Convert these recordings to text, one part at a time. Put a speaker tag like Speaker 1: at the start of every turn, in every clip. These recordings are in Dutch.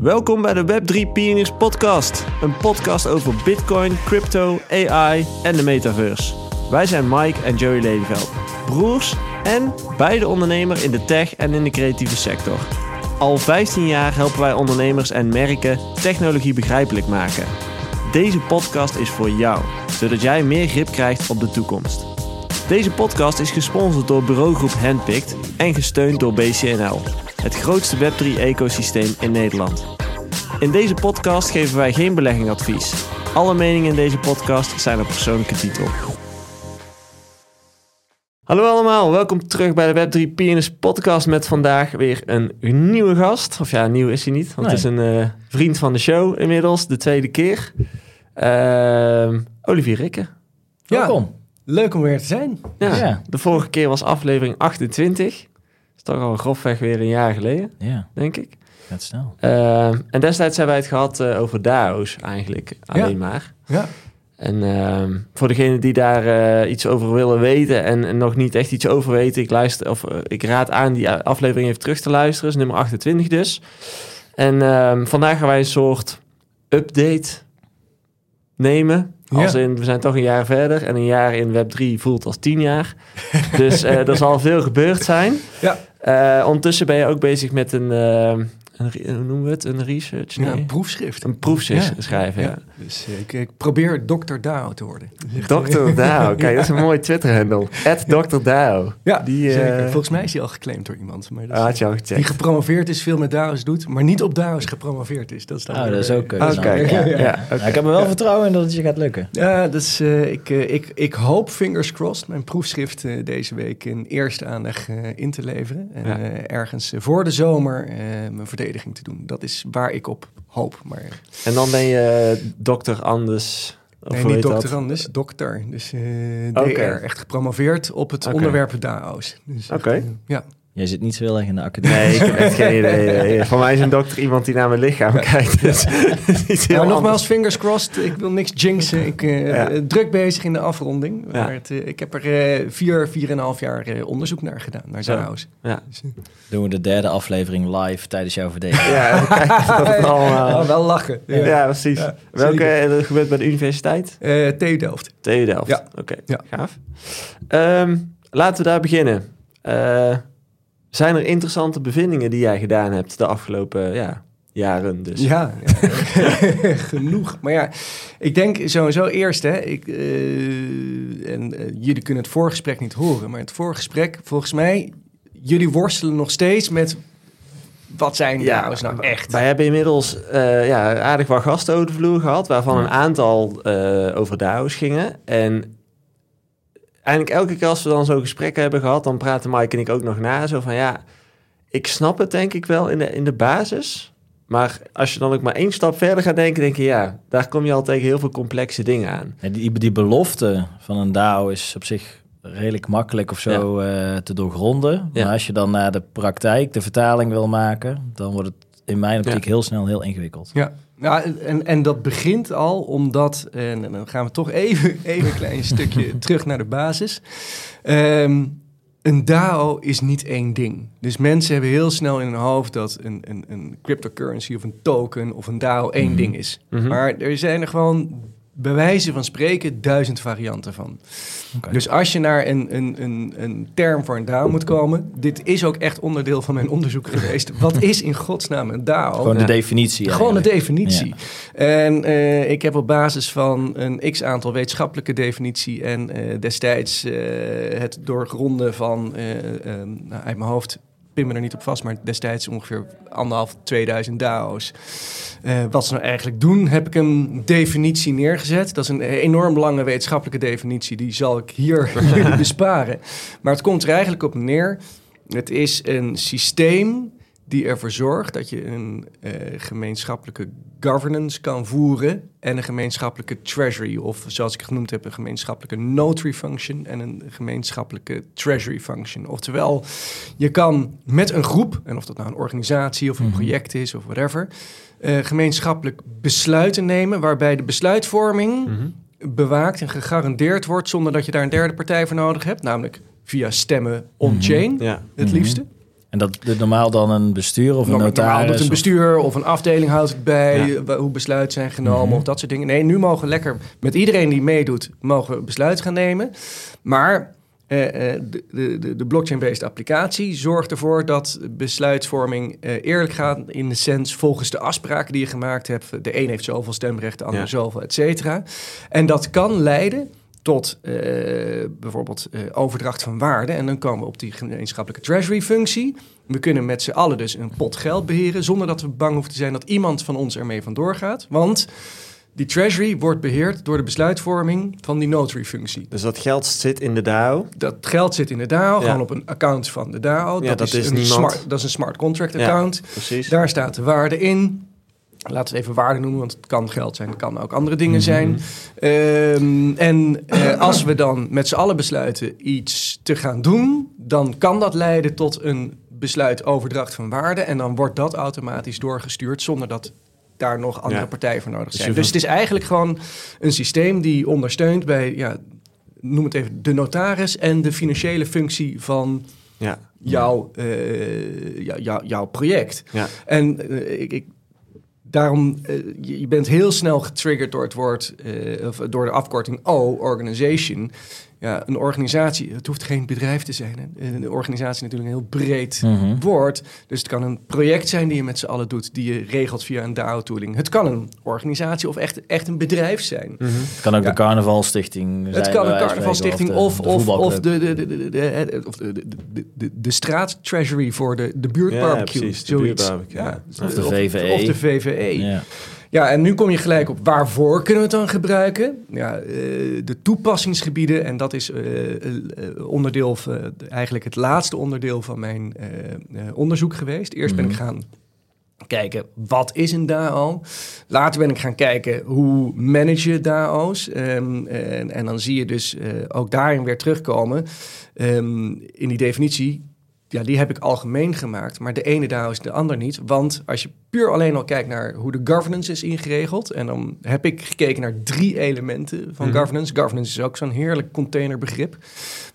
Speaker 1: Welkom bij de Web3 Pioneers Podcast. Een podcast over Bitcoin, crypto, AI en de metaverse. Wij zijn Mike en Joey Lelyveld, broers en beide ondernemer in de tech en in de creatieve sector. Al 15 jaar helpen wij ondernemers en merken technologie begrijpelijk maken. Deze podcast is voor jou, zodat jij meer grip krijgt op de toekomst. Deze podcast is gesponsord door bureaugroep Handpicked en gesteund door BCNL, het grootste Web3-ecosysteem in Nederland. In deze podcast geven wij geen beleggingadvies. Alle meningen in deze podcast zijn op persoonlijke titel. Hallo allemaal, welkom terug bij de Web3 Pianist podcast met vandaag weer een nieuwe gast. Of ja, nieuw is hij niet, want het is een uh, vriend van de show inmiddels, de tweede keer. Uh, Olivier Rikke.
Speaker 2: Ja, welkom. Leuk om weer te zijn.
Speaker 1: Ja, ja, De vorige keer was aflevering 28. Dat toch al grofweg weer een jaar geleden, ja. denk ik.
Speaker 2: Gaat snel.
Speaker 1: Uh, en destijds hebben wij het gehad uh, over DAO's eigenlijk, alleen ja. maar. Ja. En uh, voor degenen die daar uh, iets over willen weten en, en, nog niet echt iets over weten, ik, luister, of, ik raad aan die aflevering even terug te luisteren, is nummer 28 dus. En ehm, vandaag gaan wij een soort update nemen. Als in, we zijn toch een jaar verder en een jaar in Web3 voelt als tien jaar. dus er zal veel gebeurd zijn. Ja. Ondertussen ben je ook bezig met een ehm, een, hoe noemen we het? Een research?
Speaker 2: Nee. Ja, een proefschrift.
Speaker 1: Een proefschrift ja. schrijven, ja.
Speaker 2: Dus eh, ik, ik, probeer Dr. Dao te worden.
Speaker 1: Dr. Dao, kijk, dat is een mooi Twitter-handle. Dr. Dao.
Speaker 2: Ja, die, zeker. Uh, Volgens mij is hij al geclaimd door iemand. Maar
Speaker 1: dat ah, had je al gecheckt.
Speaker 2: Die gepromoveerd is, veel met Dao's doet, maar niet op Dao's gepromoveerd is. Dat is,
Speaker 3: dan oh, dat is ook... Uh, okay. ja, ja. Okay. ik heb er wel vertrouwen in dat het je gaat lukken.
Speaker 2: Ja, dus uh, ik, ik, ik hoop, fingers crossed, mijn proefschrift deze week in eerste aandacht in te leveren. En ergens voor de zomer mijn verdediging te doen. Dat is waar ik op hoop. Maar...
Speaker 1: En dan ben je dokter Anders.
Speaker 2: Of nee, niet dokter Anders, dokter. Dus uh, eh, DR, echt gepromoveerd op het okay. onderwerp DAO's. Dus
Speaker 1: Oké. Okay.
Speaker 2: ja.
Speaker 3: Jij zit niet zo heel erg in de academie.
Speaker 1: Nee, ik heb echt geen idee. Voor mij is een dokter iemand die naar mijn lichaam kijkt. Dus
Speaker 2: maar nogmaals, fingers crossed. Ik wil niks jinxen. Ik uh, ja. druk bezig in de afronding. Ja. Maar het, uh, ik heb er uh, vier, vier en een half jaar onderzoek naar gedaan, naar DAO's. Ja. Dus,
Speaker 3: Doen we de derde aflevering live tijdens jouw verdediging.
Speaker 1: ja,
Speaker 2: allemaal... Oh, wel lachen.
Speaker 1: Ja, ja precies. Welke dat gebeurt bij de universiteit?
Speaker 2: TU Delft.
Speaker 1: TU Delft, ja. oké. Okay. Gaaf. Um, laten we daar beginnen. Zijn er interessante bevindingen die jij gedaan hebt de afgelopen ja, jaren? Dus?
Speaker 2: Ja, ja genoeg. Maar ja, ik denk sowieso eerst, hè, ik, uh, en uh, jullie kunnen het voorgesprek niet horen, maar het voorgesprek, volgens mij, jullie worstelen nog steeds met wat zijn ja, DAO's nou echt?
Speaker 1: Wij hebben inmiddels uh, ja, aardig wat gasten over de vloer gehad, waarvan een aantal over DAO's gingen. En eigenlijk elke keer als we dan zo'n gesprek hebben gehad, dan praten Mike en ik ook nog na. Zo van ja, ik snap het denk ik wel in de, in de basis. Maar als je dan ook maar één stap verder gaat denken, denk je ja, daar kom je al tegen heel veel complexe dingen aan.
Speaker 3: Ja, die, die belofte van een DAO is op zich redelijk makkelijk of zo ja. uh, te doorgronden. Maar als je dan naar de praktijk, de vertaling wil maken, dan wordt het in mijn optiek heel snel heel ingewikkeld.
Speaker 2: Ja, ja, en, en dat begint al omdat, en, dan gaan we toch even, even een klein stukje terug naar de basis. Um, een DAO is niet één ding. Dus mensen hebben heel snel in hun hoofd dat een, een, een cryptocurrency of een token of een DAO één mm -hmm. ding is. Mm -hmm. Maar er zijn er gewoon bij wijze van spreken duizend varianten van. Okay. Dus als je naar een, een, een, een term voor een DAO moet komen, dit is ook echt onderdeel van mijn onderzoek geweest. Wat is in godsnaam een DAO?
Speaker 3: Gewoon de definitie.
Speaker 2: Gewoon de definitie. Ja. En uh, ik heb op basis van een x aantal wetenschappelijke definitie en uh, destijds uh, het doorgronden van nou, uit mijn hoofd pin me er niet op vast, maar destijds ongeveer anderhalf, 2000 DAO's. Uh, wat ze nou eigenlijk doen, heb ik een definitie neergezet. Dat is een enorm lange wetenschappelijke definitie, die zal ik hier jullie besparen. Maar het komt er eigenlijk op neer. Het is een systeem die ervoor zorgt dat je een uh, gemeenschappelijke governance kan voeren en een gemeenschappelijke treasury, of zoals ik genoemd heb, een gemeenschappelijke notary function en een gemeenschappelijke treasury function. Oftewel, je kan met een groep, en of dat nou een organisatie of een -hmm. project is of whatever, uh, gemeenschappelijk besluiten nemen waarbij de besluitvorming mm -hmm. bewaakt en gegarandeerd wordt zonder dat je daar een derde partij voor nodig hebt, namelijk via stemmen on-chain, mm -hmm. ja. het liefste.
Speaker 3: En dat normaal dan een bestuur of een
Speaker 2: Normaal
Speaker 3: notaris?
Speaker 2: doet een bestuur of een afdeling houdt het bij,
Speaker 1: Ja.
Speaker 2: hoe besluiten zijn genomen
Speaker 3: Mhm.
Speaker 2: of dat soort dingen. Nee, nu mogen lekker met iedereen die meedoet, mogen we besluit gaan nemen. Maar eh, eh, de, de, de- blockchain-based applicatie zorgt ervoor dat besluitvorming eh, eerlijk gaat in de sens volgens de afspraken die je gemaakt hebt. De een heeft zoveel stemrecht, de ander
Speaker 1: Ja.
Speaker 2: zoveel, et cetera. En dat kan leiden tot eh, bijvoorbeeld eh, overdracht van waarde. En dan komen we op die gemeenschappelijke treasury-functie. We kunnen met z'n allen dus een pot geld beheren... zonder dat we bang hoeven te zijn dat iemand van ons ermee vandoor gaat. Want die treasury wordt beheerd door de besluitvorming van die notary-functie.
Speaker 1: Dus dat geld zit in de DAO.
Speaker 2: Dat geld zit in de DAO,
Speaker 1: Ja.
Speaker 2: gewoon op een account van de DAO.
Speaker 1: Ja, dat is
Speaker 2: een
Speaker 1: niemand.
Speaker 2: smart, dat is een smart contract
Speaker 1: Ja.
Speaker 2: account.
Speaker 1: Precies.
Speaker 2: Daar staat de waarde in. Laten we het even waarde noemen, want het kan geld zijn, het kan ook andere dingen zijn. Ehm, en eh, als we dan met z'n allen besluiten iets te gaan doen, dan kan dat leiden tot een besluit overdracht van waarde. En dan wordt dat automatisch doorgestuurd zonder dat daar nog andere
Speaker 1: Ja.
Speaker 2: partijen voor nodig
Speaker 1: Dus
Speaker 2: zijn. Dus het is eigenlijk gewoon een systeem die ondersteunt bij, ja, noem het even, de notaris en de financiële functie van
Speaker 1: Ja.
Speaker 2: jouw, eh, jou- jou- jouw project.
Speaker 1: Ja.
Speaker 2: En eh, ik, ik, daarom, eh, je, bent heel snel getriggerd door het woord, eh, of door de afkorting O, organization. Ja, een organisatie, het hoeft geen bedrijf te zijn. Hè. Een organisatie is natuurlijk een heel breed
Speaker 3: Mhm.
Speaker 2: woord. Dus het kan een project zijn die je met z'n allen doet, die je regelt via een DAO-tooling. Het kan een organisatie of echt, echt een bedrijf zijn.
Speaker 1: Mhm.
Speaker 3: Het kan ook
Speaker 2: Ja.
Speaker 3: de carnavalstichting zijn.
Speaker 2: Het kan een carnavalstichting of,
Speaker 3: de- de
Speaker 2: of, of
Speaker 3: voetbalclub.
Speaker 2: de, de, de, de, de, het- of de, de, de, de, de straat treasury voor de, de buurtbarbecue.
Speaker 1: Ja, precies, de buurtbarbecue, ja.
Speaker 3: Of de VVE.
Speaker 2: Of de VVE. Ja.
Speaker 3: Ja.
Speaker 2: en nu kom je gelijk op waarvoor kunnen we het dan gebruiken? Ja, eh, de toepassingsgebieden, en dat is eh, eh, onderdeel, van- eigenlijk het laatste onderdeel van mijn onderzoek geweest. Eerst ben ik
Speaker 3: Mhm.
Speaker 2: gaan kijken, wat is een DAO? Later ben ik gaan kijken, hoe manage je DAO's? Ehm, en, en dan zie je dus ook daarin weer terugkomen. Ehm, in die definitie, ja, die heb ik algemeen gemaakt. Maar de ene DAO is de ander niet. Want als je puur alleen al kijkt naar hoe de governance is ingeregeld... en dan heb ik gekeken naar drie elementen van
Speaker 1: Mhm.
Speaker 2: governance. Governance is ook zo'n heerlijk containerbegrip.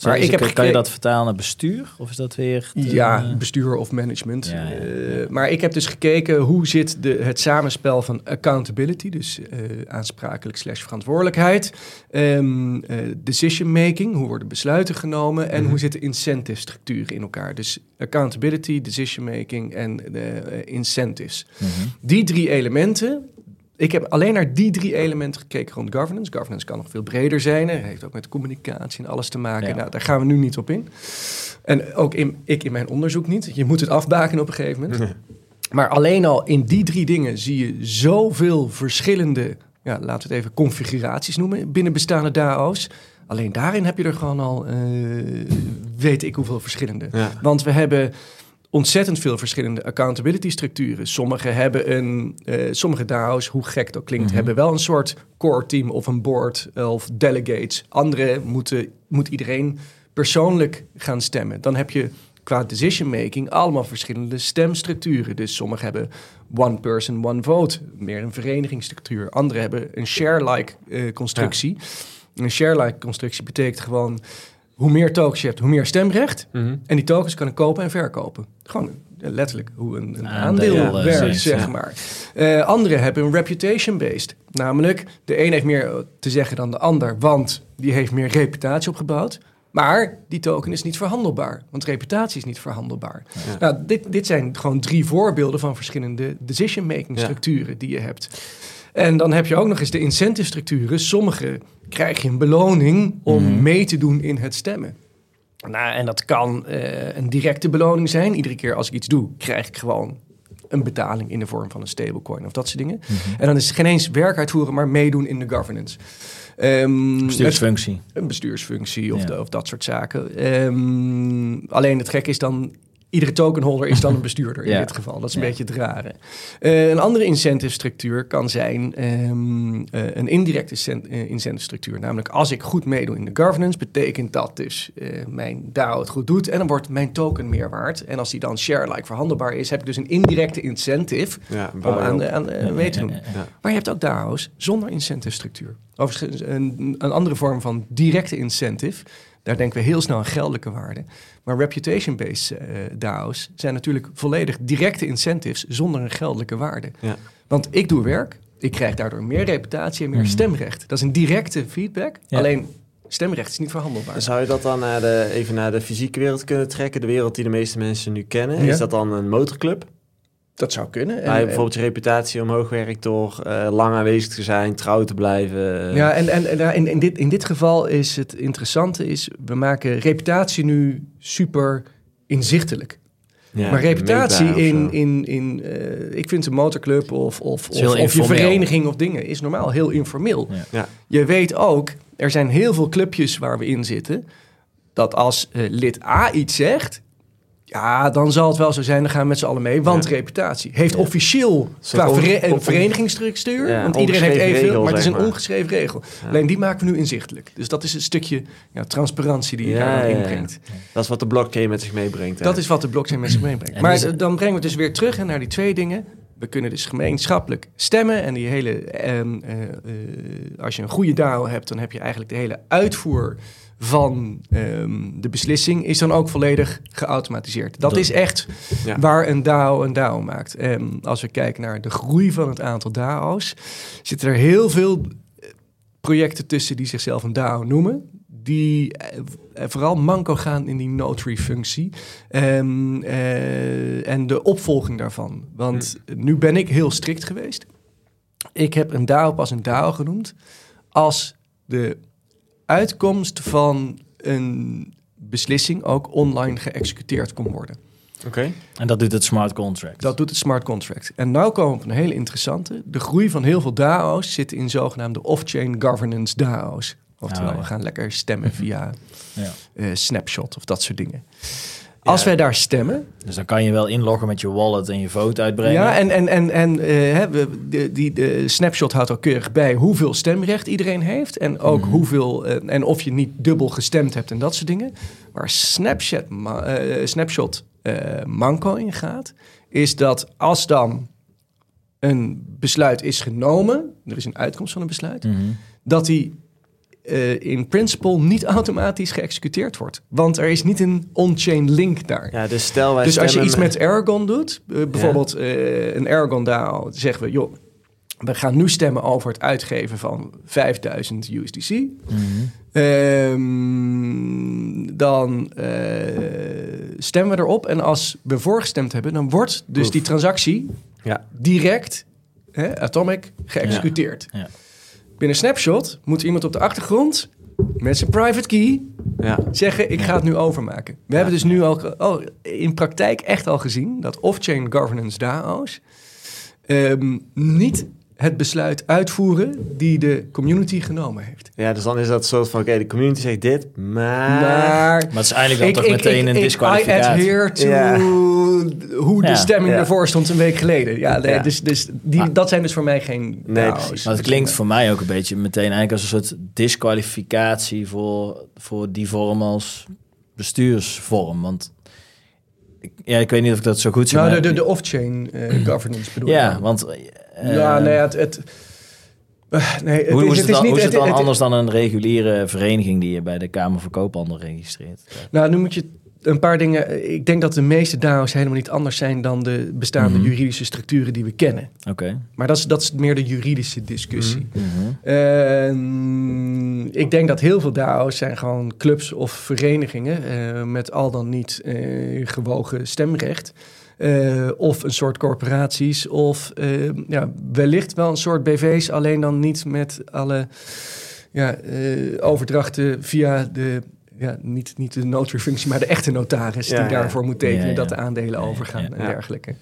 Speaker 2: Maar ik heb
Speaker 3: kan je dat vertalen naar bestuur? Of is dat weer... te-
Speaker 2: Ja, bestuur of management.
Speaker 3: Ja, ja,
Speaker 2: Eh, maar ik heb dus gekeken hoe zit de, het samenspel van accountability, dus eh, aansprakelijk slash verantwoordelijkheid, ehm, eh, decision making, hoe worden besluiten genomen en
Speaker 1: Mhm.
Speaker 2: hoe zitten incentive structuren in elkaar. Dus accountability, decision making en
Speaker 3: Mhm.
Speaker 2: Die drie elementen. Ik heb alleen naar die drie elementen gekeken rond governance. Governance kan nog veel breder zijn. Het heeft ook met communicatie en alles te maken.
Speaker 3: Ja.
Speaker 2: Nou, daar gaan we nu niet op in. En ook in, ik in mijn onderzoek niet. Je moet het afbaken op een gegeven moment. Maar alleen al in die drie dingen zie je zoveel verschillende, ja, laten we het even configuraties noemen, binnen bestaande DAO's. Alleen daarin heb je er gewoon al, eh, weet ik hoeveel verschillende.
Speaker 1: Ja.
Speaker 2: Want we hebben ontzettend veel verschillende accountability structuren. Sommige hebben een, eh, sommige DAO's, hoe gek dat klinkt,
Speaker 3: Mhm.
Speaker 2: hebben wel een soort core team of een board of delegates. Andere moeten, moet iedereen persoonlijk gaan stemmen. Dan heb je qua decision making allemaal verschillende stemstructuren. Dus sommigen hebben one person, one vote, meer een verenigingsstructuur. Anderen hebben een share-like eh, constructie. Een share-like constructie betekent gewoon hoe meer tokens je hebt, hoe meer stemrecht.
Speaker 1: Mhm.
Speaker 2: En die tokens kan ik kopen en verkopen. Gewoon eh, letterlijk hoe een, een
Speaker 3: Aandeel,
Speaker 2: aandeel
Speaker 3: eh,
Speaker 2: werkt, zeg
Speaker 3: ja.
Speaker 2: maar. Eh anderen hebben een reputation-based. Namelijk, de een heeft meer te zeggen dan de ander, want die heeft meer reputatie opgebouwd. Maar die token is niet verhandelbaar, want reputatie is niet verhandelbaar.
Speaker 1: Ja.
Speaker 2: Nou, dit, dit zijn gewoon drie voorbeelden van verschillende decision-making
Speaker 1: Ja.
Speaker 2: structuren die je hebt. En dan heb je ook nog eens de incentive structuren. Sommige krijg je een beloning om
Speaker 3: Mhm.
Speaker 2: mee te doen in het stemmen. Nou, en dat kan eh, een directe beloning zijn. Iedere keer als ik iets doe, krijg ik gewoon een betaling in de vorm van een stablecoin of dat soort dingen.
Speaker 3: Mhm.
Speaker 2: En dan is het geen eens werk uitvoeren, maar meedoen in de governance. Ehm,
Speaker 3: Bestuursfunctie.
Speaker 2: een bestuursfunctie of,
Speaker 3: Ja.
Speaker 2: de- of dat soort zaken. Ehm, alleen het gek is dan... Iedere tokenholder is dan een bestuurder in
Speaker 3: Ja.
Speaker 2: dit geval. Dat is een
Speaker 3: Ja.
Speaker 2: beetje het rare. Eh, een andere incentive structuur kan zijn ehm, eh, een indirecte eh, incentive structuur. Namelijk als ik goed meedoe in de governance, betekent dat dus eh, mijn DAO het goed doet. En dan wordt mijn token meer waard. En als die dan share-like verhandelbaar is, heb ik dus een indirecte incentive
Speaker 1: Ja,
Speaker 2: om aan, de, aan de- mee te doen. Maar je hebt ook DAO's zonder incentive structuur. Overigens een, een andere vorm van directe incentive. Daar denken we heel snel aan geldelijke waarde. Maar reputation-based uh, DAO's zijn natuurlijk volledig directe incentives zonder een geldelijke waarde.
Speaker 1: Ja.
Speaker 2: Want ik doe werk, ik krijg daardoor meer reputatie en meer
Speaker 3: Mhm.
Speaker 2: stemrecht. Dat is een directe feedback.
Speaker 3: Ja.
Speaker 2: Alleen stemrecht is niet verhandelbaar.
Speaker 1: Zou je dat dan naar de, even naar de fysieke wereld kunnen trekken? De wereld die de meeste mensen nu kennen.
Speaker 2: Ja.
Speaker 1: Is dat dan een motorclub?
Speaker 2: Dat zou kunnen. En-
Speaker 1: bijvoorbeeld je reputatie omhoog werkt door eh, lang aanwezig te zijn, trouw te blijven. eh.
Speaker 2: Ja, en, en, in, in, dit, in dit geval is het interessante is, we maken reputatie nu super inzichtelijk.
Speaker 1: Ja,
Speaker 2: maar reputatie in, in, in eh, ik vind een motorclub of, of, of, of je vereniging of dingen is normaal heel informeel.
Speaker 3: Ja.
Speaker 1: Ja.
Speaker 2: Je weet ook, er zijn heel veel clubjes waar we in zitten, dat als lid A iets zegt, ja, dan zal het wel zo zijn, dan gaan we met z'n allen mee, want
Speaker 1: Ja.
Speaker 2: reputatie. Heeft
Speaker 1: Ja.
Speaker 2: officieel qua vere- een verenigingsstructuur,
Speaker 1: Ja,
Speaker 2: want iedereen heeft evenveel,
Speaker 1: regel,
Speaker 2: maar het is een
Speaker 1: maar.
Speaker 2: ongeschreven regel. Alleen die maken we nu inzichtelijk. Dus dat is een stukje ja, transparantie die je daar inbrengt.
Speaker 1: Dat is wat de blockchain met zich meebrengt. hè?
Speaker 2: Dat is wat de blockchain met zich meebrengt.
Speaker 3: En
Speaker 2: Maar dan brengen we het dus weer terug hè, naar die twee dingen. We kunnen dus gemeenschappelijk stemmen. En die hele, ehm, eh, eh, als je een goede DAO hebt, dan heb je eigenlijk de hele uitvoer van ehm, de beslissing is dan ook volledig geautomatiseerd. Dat is echt
Speaker 1: Ja.
Speaker 2: waar een DAO een DAO maakt. En als we kijken naar de groei van het aantal DAO's, zitten er heel veel eh, projecten tussen die zichzelf een DAO noemen. Die eh, eh, vooral manco gaan in die notary-functie. Ehm, eh, en de opvolging daarvan. Want nu ben ik heel strikt geweest. Ik heb een DAO pas een DAO genoemd. Als de uitkomst van een beslissing ook online geëxecuteerd kon worden.
Speaker 1: Oké.
Speaker 3: En dat doet het smart contract.
Speaker 2: Dat doet het smart contract. En nu komen we op een hele interessante. De groei van heel veel DAO's zit in zogenaamde off-chain governance DAO's. Oftewel,
Speaker 3: Oh, ja.
Speaker 2: we gaan lekker stemmen via
Speaker 3: Ja.
Speaker 2: eh, Snapshot of dat soort dingen. Als
Speaker 1: Ja.
Speaker 2: wij daar stemmen,
Speaker 3: Dus dan kan je wel inloggen met je wallet en je foto uitbrengen.
Speaker 2: ja, en, en, en, en eh, hè, we, de, die, de Snapshot houdt ook keurig bij hoeveel stemrecht iedereen heeft. En ook
Speaker 3: Mhm.
Speaker 2: hoeveel, eh, en of je niet dubbel gestemd hebt en dat soort dingen. Waar Snapchat, ma- eh, Snapshot eh, manco in gaat, is dat als dan een besluit is genomen, er is een uitkomst van een besluit,
Speaker 3: Mhm.
Speaker 2: dat die eh, in principle niet automatisch geëxecuteerd wordt. Want er is niet een on-chain link daar.
Speaker 1: Ja, dus stel wij
Speaker 2: Dus als je iets met Aragon doet, eh, bijvoorbeeld eh, een Aragon DAO, zeggen we, joh, we gaan nu stemmen over het uitgeven van 5000 USDC.
Speaker 3: Mhm.
Speaker 2: Ehm, dan eh, stemmen we erop en als we voorgestemd hebben, dan wordt dus
Speaker 1: Oef.
Speaker 2: die transactie
Speaker 1: Ja.
Speaker 2: direct, hè, atomic, geëxecuteerd.
Speaker 3: Ja.
Speaker 2: Binnen Snapshot moet iemand op de achtergrond met zijn private key
Speaker 1: Ja.
Speaker 2: zeggen, ik ga het nu overmaken. We hebben dus nu al oh, in praktijk echt al gezien dat off-chain governance DAO's ehm, niet het besluit uitvoeren die de community genomen heeft.
Speaker 1: ja, dus dan is dat een soort van, oké, de community zegt dit, maar...
Speaker 2: Maar
Speaker 3: Maar het is eigenlijk dan toch meteen een
Speaker 2: I
Speaker 3: disqualificatie.
Speaker 2: adhere to
Speaker 1: Ja.
Speaker 2: hoe de
Speaker 3: Ja.
Speaker 2: stemming
Speaker 1: Ja.
Speaker 2: ervoor stond een week geleden. Ja, nee,
Speaker 1: Ja.
Speaker 2: Dus, dus die,
Speaker 3: Ah.
Speaker 2: dat zijn dus voor mij geen
Speaker 1: Nee, precies.
Speaker 3: Maar het klinkt voor mij ook een beetje meteen eigenlijk als een soort disqualificatie voor, voor die vorm als bestuursvorm. Want ik, ja, ik weet niet of ik dat zo goed zie.
Speaker 2: Nou, de, de, de off-chain eh, governance bedoel ik
Speaker 3: ja,
Speaker 2: dan.
Speaker 3: want...
Speaker 2: ja, nee, het... het eh, nee, het,
Speaker 3: hoe,
Speaker 2: is, het is
Speaker 3: dan,
Speaker 2: niet...
Speaker 3: hoe is het dan
Speaker 2: het-
Speaker 3: anders dan een reguliere vereniging die je bij de Kamer van Koophandel registreert?
Speaker 2: Nou, nu moet je een paar dingen... Ik denk dat de meeste DAO's helemaal niet anders zijn dan de bestaande
Speaker 3: Mhm.
Speaker 2: juridische structuren die we kennen.
Speaker 3: Oké.
Speaker 2: Maar dat is, dat is meer de juridische discussie.
Speaker 3: Mhm.
Speaker 2: Ehm, ik denk dat heel veel DAO's zijn gewoon clubs of verenigingen eh, met al dan niet eh, gewogen stemrecht. Eh, of een soort corporaties, of eh, ja, wellicht wel een soort BV's, alleen dan niet met alle ja, eh, overdrachten via de, ja, niet, niet de notary-functie, maar de echte notaris
Speaker 1: Ja,
Speaker 2: die
Speaker 1: ja.
Speaker 2: daarvoor moet tekenen dat de aandelen overgaan en dergelijke.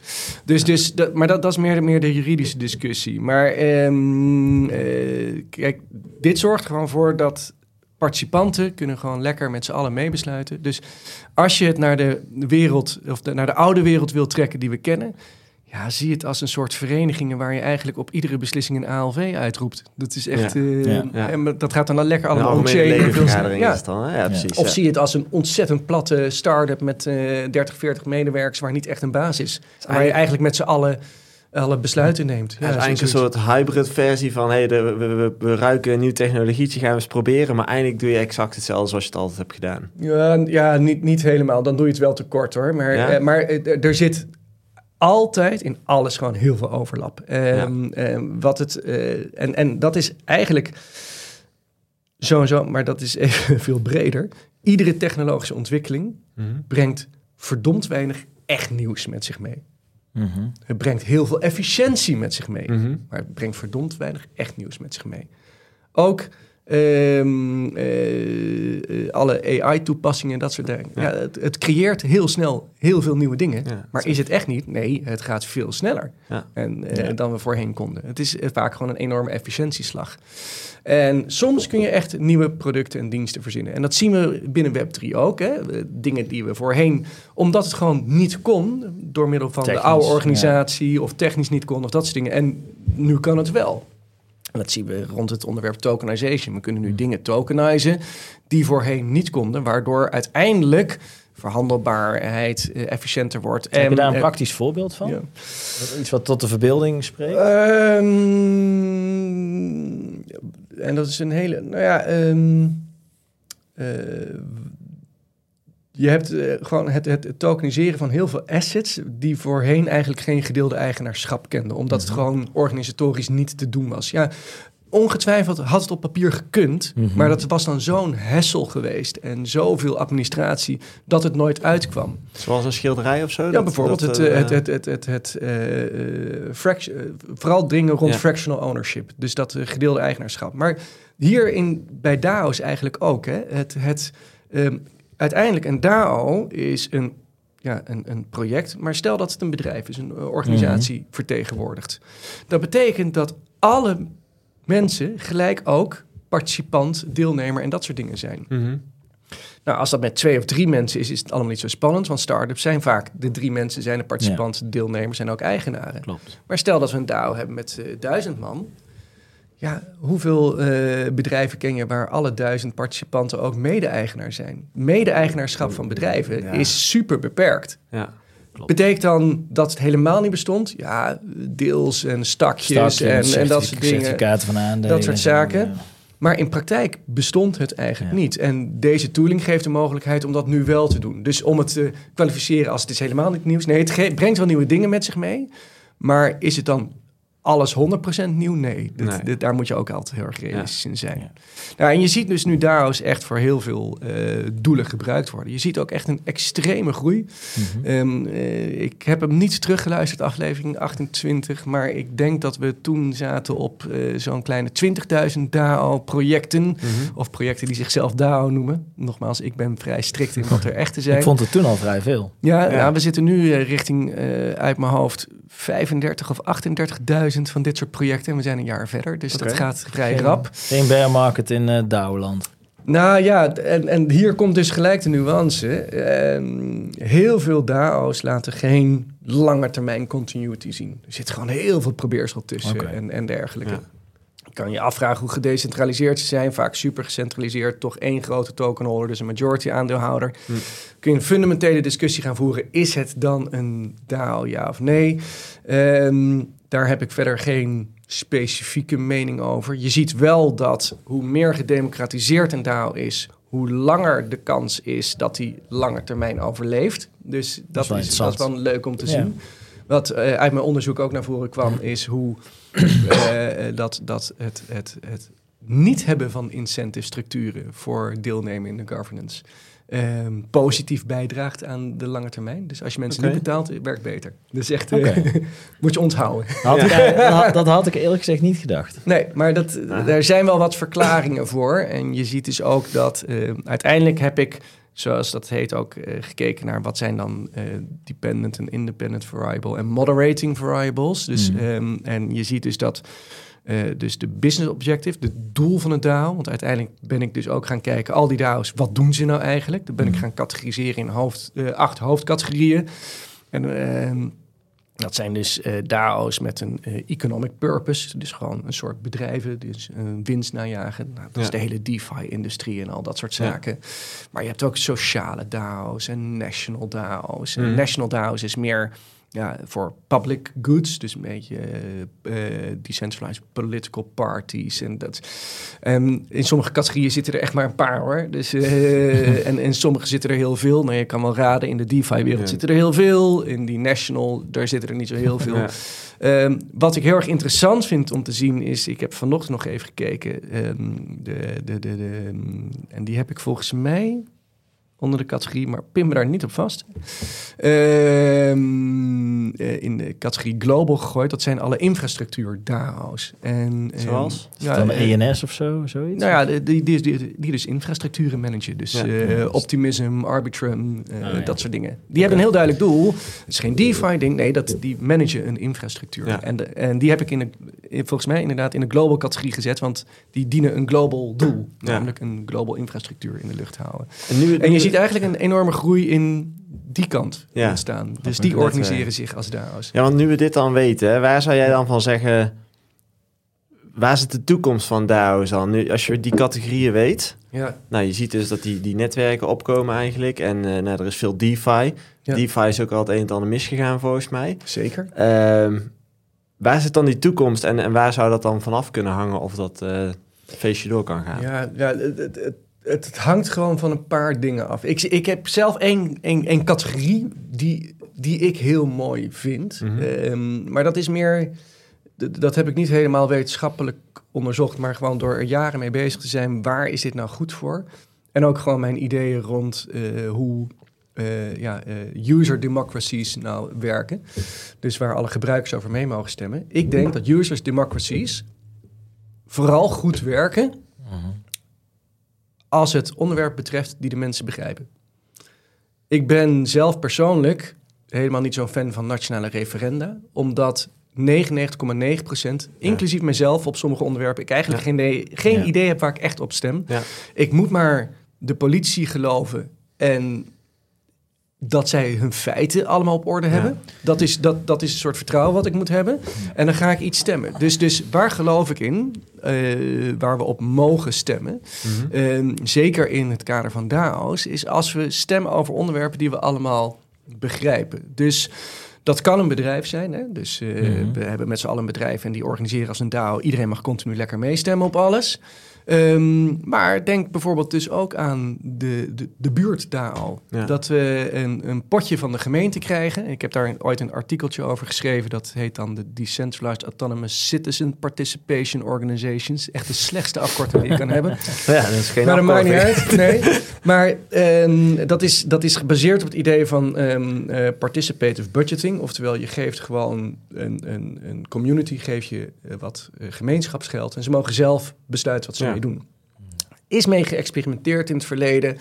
Speaker 2: Dus, dus dat, maar dat, dat is meer, meer de juridische discussie. Maar ehm, eh, kijk, dit zorgt gewoon voor dat participanten kunnen gewoon lekker met z'n allen meebesluiten. Dus als je het naar de wereld, of de- naar de oude wereld wil trekken die we kennen, ja, zie het als een soort verenigingen waar je eigenlijk op iedere beslissing een ALV uitroept. Dat is echt,
Speaker 1: Ja.
Speaker 2: eh,
Speaker 3: Ja.
Speaker 1: Ja.
Speaker 2: en dat gaat dan al lekker allemaal
Speaker 1: ledenvergadering
Speaker 2: ja.
Speaker 1: is het dan, hè? Ja, precies.
Speaker 2: Of
Speaker 1: ja.
Speaker 2: zie je het als een ontzettend platte start-up met eh 30, 40 medewerkers waar niet echt een basis is. Waar je eigenlijk met z'n allen alle besluiten neemt.
Speaker 1: Ja, is eigenlijk een soort hybrid versie van... Hey, de, we, we, we, ruiken een nieuw technologietje, gaan we eens proberen... maar eigenlijk doe je exact hetzelfde zoals je het altijd hebt gedaan.
Speaker 2: Ja, ja niet, niet helemaal. Dan doe je het wel te kort hoor. Maar, eh, maar eh, er zit altijd in alles gewoon heel veel overlap. Um, wat het, uh, en, en dat is eigenlijk zo en zo, maar dat is even veel breder. Iedere technologische ontwikkeling mhm. brengt verdomd weinig echt nieuws met zich mee. Mhm. Het brengt heel veel efficiëntie met zich mee, mhm. maar het brengt verdomd weinig echt nieuws met zich mee. Ook um, uh, alle AI-toepassingen en dat soort dingen. Ja. het, het, creëert heel snel heel veel nieuwe dingen. maar is het echt niet? Nee, het gaat veel sneller en, uh, dan we voorheen konden. Het is vaak gewoon een enorme efficiëntieslag. En soms kun je echt nieuwe producten en diensten verzinnen. En dat zien we binnen Web3 ook. Hè? Dingen die we voorheen, omdat het gewoon niet kon, door middel van de oude organisatie of technisch niet kon of dat soort dingen. En nu kan het wel. En dat zien we rond het onderwerp tokenization. We kunnen nu dingen tokenizen die voorheen niet konden, waardoor uiteindelijk verhandelbaarheid uh, efficiënter wordt.
Speaker 3: Heb je daar een uh, praktisch voorbeeld van? Ja. Iets wat tot de verbeelding spreekt?
Speaker 2: Um, en dat is een hele... Nou ja, um, uh, je hebt uh, gewoon het, het, tokeniseren van heel veel assets die voorheen eigenlijk geen gedeelde eigenaarschap kenden, omdat het mhm. gewoon organisatorisch niet te doen was. Ja, ongetwijfeld had het op papier gekund, mhm. maar dat was dan zo'n hessel geweest en zoveel administratie dat het nooit uitkwam.
Speaker 1: Zoals een schilderij of zo?
Speaker 2: Ja, bijvoorbeeld het, uh, het, het, het, het, het fraction, vooral dingen rond fractional ownership, dus dat gedeelde eigenaarschap. Maar hier in, bij DAO's eigenlijk ook, hè, het, het um, uiteindelijk een DAO is een, ja, een, een project, maar stel dat het een bedrijf is, een organisatie mhm. vertegenwoordigt. Dat betekent dat alle mensen gelijk ook participant, deelnemer en dat soort dingen zijn. Mhm. Nou, als dat met twee of drie mensen is, is het allemaal niet zo spannend. Want start-ups zijn vaak de drie mensen zijn de participant, de deelnemers en ook eigenaren.
Speaker 3: Klopt.
Speaker 2: Maar stel dat we een DAO hebben met uh, duizend man. Ja, hoeveel uh, bedrijven ken je waar alle duizend participanten ook mede-eigenaar zijn? Mede-eigenaarschap van bedrijven is super beperkt.
Speaker 1: Ja.
Speaker 2: Betekent dan dat het helemaal niet bestond? Ja, deels en stakjes en, en, dat soort dingen.
Speaker 3: Certificaten van aandelen.
Speaker 2: Dat soort zaken. Maar in praktijk bestond het eigenlijk niet. En deze tooling geeft de mogelijkheid om dat nu wel te doen. Dus om het te kwalificeren als het is helemaal niet nieuws. Nee, het brengt wel nieuwe dingen met zich mee. Maar is het dan alles 100% nieuw? Nee, dit, daar moet je ook altijd heel erg realistisch in zijn. Nou, en je ziet dus nu DAO's echt voor heel veel uh, doelen gebruikt worden. Je ziet ook echt een extreme groei. Mm -hmm. um, uh, ik heb hem niet teruggeluisterd, aflevering 28, maar ik denk dat we toen zaten op uh, zo'n kleine 20.000 DAO-projecten. Mm -hmm. Of projecten die zichzelf DAO noemen. Nogmaals, ik ben vrij strikt in wat er echt te zijn.
Speaker 3: ik vond het toen al vrij veel.
Speaker 2: Ja, ja. Nou, we zitten nu richting, uit mijn hoofd, 35 of 38.000 van dit soort projecten. En we zijn een jaar verder, dus dat gaat vrij rap.
Speaker 3: Geen bear market in uh, Douwland.
Speaker 2: Nou ja, en, en hier komt dus gelijk de nuance. Uh, heel veel DAO's laten geen lange termijn continuity zien. Er zit gewoon heel veel probeersel tussen en, en dergelijke. kan je afvragen hoe gedecentraliseerd ze zijn. Vaak super gecentraliseerd. Toch één grote tokenholder, dus een majority aandeelhouder. Hm. Kun je een fundamentele discussie gaan voeren. Is het dan een DAO, ja of nee? Um, daar heb ik verder geen specifieke mening over. Je ziet wel dat hoe meer gedemocratiseerd een DAO is, hoe langer de kans is dat hij lange termijn overleeft. Dus dat, dat is, dat wel leuk om te zien. Wat uh, uit mijn onderzoek ook naar voren kwam, is hoe uh, dat, dat het, het, het niet hebben van incentive structuren voor deelnemen in de governance um, positief bijdraagt aan de lange termijn. Dus als je mensen okay. nu betaalt, het werkt beter. Dus echt, okay. uh, moet je onthouden.
Speaker 3: Had ja. ik, dat, had, dat, had ik eerlijk gezegd niet gedacht.
Speaker 2: Nee, maar dat, ah. er zijn wel wat verklaringen voor. En je ziet dus ook dat uh, uiteindelijk heb ik zoals dat heet, ook uh, gekeken naar wat zijn dan uh, dependent en independent variable en moderating variables. Dus, mm. um, en je ziet dus dat uh, dus de business objective, het doel van het DAO. Want uiteindelijk ben ik dus ook gaan kijken, al die DAO's, wat doen ze nou eigenlijk? Dan ben ik mhm. gaan categoriseren in hoofd, uh, acht hoofdcategorieën. En uh, dat zijn dus uh, DAO's met een economic purpose. Dus gewoon een soort bedrijven, dus een winst najagen. Nou, dat ja. is de hele DeFi-industrie en al dat soort zaken. Ja. Maar je hebt ook sociale DAO's en national DAO's. En mhm. national DAO's is meer ja, voor public goods, dus een beetje uh, decentralized political parties en dat. Um, in sommige categorieën zitten er echt maar een paar hoor. Dus, uh, en in sommige zitten er heel veel. Nou, je kan wel raden, in de DeFi-wereld zitten er heel veel. In die national, daar zitten er niet zo heel veel. Ja. Um, wat ik heel erg interessant vind om te zien is, ik heb vanochtend nog even gekeken, um, de, de, de, de, en die heb ik volgens mij onder de categorie, maar pin me daar niet op vast. Ehm, eh, in de categorie global gegooid. Dat zijn alle infrastructuur DAO's. En,
Speaker 3: Zoals? Um, ja, dan ENS e of zo, zoiets?
Speaker 2: Nou ja, die, die, die, die dus infrastructuren managen. Dus ja. uh, Optimism, Arbitrum, uh, oh, ja. dat soort dingen. Die okay. hebben een heel duidelijk doel. Het is geen DeFi-ding. Nee, dat, die managen een infrastructuur. En, de, en die heb ik in de, volgens mij inderdaad in de global categorie gezet. Want die dienen een global doel. Namelijk een global infrastructuur in de lucht houden. En, nu, en je ziet eigenlijk een enorme groei in die kant ja. ontstaan. Dus die organiseren zich als DAO's.
Speaker 1: Ja, want nu we dit dan weten, waar zou jij dan van zeggen... Waar zit de toekomst van DAO's dan? Nu, als je die categorieën weet... Ja. Nou, je ziet dus dat die, die netwerken opkomen eigenlijk. En uh, nou, er is veel DeFi. Ja. DeFi is ook al het een en ander misgegaan volgens mij.
Speaker 2: Zeker.
Speaker 1: Uh, waar zit dan die toekomst? En, en waar zou dat dan vanaf kunnen hangen of dat uh, feestje door kan gaan?
Speaker 2: Ja, ja het, het, het, het, hangt gewoon van een paar dingen af. Ik, ik heb zelf één, één, één categorie die, die ik heel mooi vind. Mm -hmm. um, maar dat is meer... Dat heb ik niet helemaal wetenschappelijk onderzocht... maar gewoon door er jaren mee bezig te zijn... waar is dit nou goed voor? En ook gewoon mijn ideeën rond uh, hoe uh, ja, uh, user democracies nou werken. Dus waar alle gebruikers over mee mogen stemmen. Ik denk dat users democracies vooral goed werken als het onderwerp betreft die de mensen begrijpen. Ik ben zelf persoonlijk helemaal niet zo'n fan van nationale referenda, omdat 99,9 procent, inclusief mezelf op sommige onderwerpen, ik eigenlijk ja. geen, idee, geen ja. idee heb waar ik echt op stem. Ja. Ik moet maar de politie geloven en dat zij hun feiten allemaal op orde hebben. Dat, is, dat, dat is een soort vertrouwen wat ik moet hebben. En dan ga ik iets stemmen. Dus, dus waar geloof ik in? Uh, waar we op mogen stemmen. Mm -hmm. uh, zeker in het kader van DAO's. Is als we stemmen over onderwerpen die we allemaal begrijpen. Dus dat kan een bedrijf zijn. Hè? Dus uh, mm -hmm. we hebben met z'n allen een bedrijf en die organiseren als een DAO. Iedereen mag continu lekker meestemmen op alles. Um, maar denk bijvoorbeeld dus ook aan de, de, de buurt daar al. Ja. Dat we een, een potje van de gemeente krijgen. Ik heb daar ooit een artikeltje over geschreven. Dat heet dan de Decentralized Autonomous Citizen Participation Organizations. Echt de slechtste afkorting die je kan hebben.
Speaker 1: Ja, dat is geen
Speaker 2: Maar dat maakt niet uit. Nee. Maar um, dat, is, dat is gebaseerd op het idee van um, uh, participative budgeting. Oftewel, je geeft gewoon een, een, een community, geef je uh, wat uh, gemeenschapsgeld. En ze mogen zelf besluiten wat ze ja. Mee doen. Is mee geëxperimenteerd in het verleden.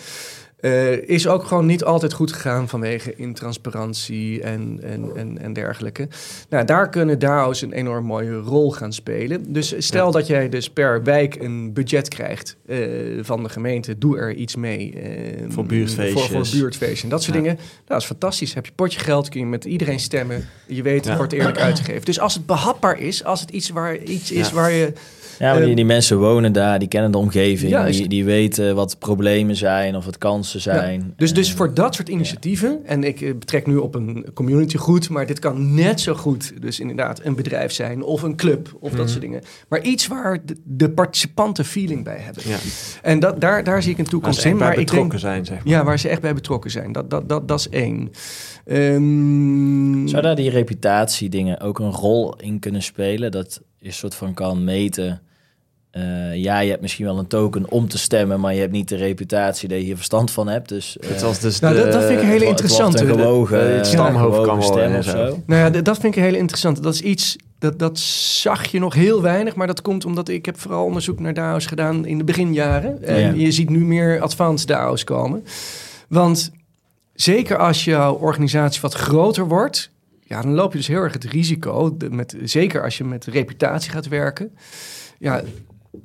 Speaker 2: Uh, is ook gewoon niet altijd goed gegaan vanwege intransparantie en, en, en, en dergelijke. Nou, daar kunnen DAO's een enorm mooie rol gaan spelen. Dus stel ja. dat jij dus per wijk een budget krijgt uh, van de gemeente, doe er iets mee.
Speaker 1: Uh, voor buurtfeestjes.
Speaker 2: Voor, voor buurtfeestjes en dat soort ja. dingen. Nou, dat is fantastisch. Heb je potje geld, kun je met iedereen stemmen. Je weet, het wordt eerlijk uitgegeven. Dus als het behapbaar is, als het iets, waar, iets is waar je
Speaker 3: ja, maar die, die, mensen wonen daar, die kennen de omgeving, ja, die, die weten wat problemen zijn of wat kansen zijn. Ja,
Speaker 2: dus, dus voor dat soort initiatieven, en ik betrek nu op een community goed, maar dit kan net zo goed dus inderdaad een bedrijf zijn of een club of mm. dat soort dingen. Maar iets waar de, de participanten feeling bij hebben. Ja. En dat, daar, daar zie ik een toekomst in.
Speaker 1: Waar
Speaker 2: ik
Speaker 1: betrokken denk, zijn, zeg maar.
Speaker 2: Ja, waar ze echt bij betrokken zijn. Dat, dat, dat, dat is één. Um,
Speaker 3: Zou daar die reputatiedingen ook een rol in kunnen spelen? Dat je een soort van kan meten uh, ja, je hebt misschien wel een token om te stemmen, maar je hebt niet de reputatie dat je hier verstand van hebt. Dus,
Speaker 2: uh, het was dus nou, de, dat, dat, vind ik een hele interessante.
Speaker 3: Het gewogen, de, het
Speaker 1: stamhoofd kan
Speaker 3: stemmen of zo.
Speaker 2: Nou ja, dat vind ik een hele interessante. Dat is iets, dat, dat zag je nog heel weinig, maar dat komt omdat ik heb vooral onderzoek naar DAO's gedaan in de beginjaren. En ja. je ziet nu meer advanced DAO's komen. Want zeker als jouw organisatie wat groter wordt, ja, dan loop je dus heel erg het risico, de, met, zeker als je met reputatie gaat werken. Ja,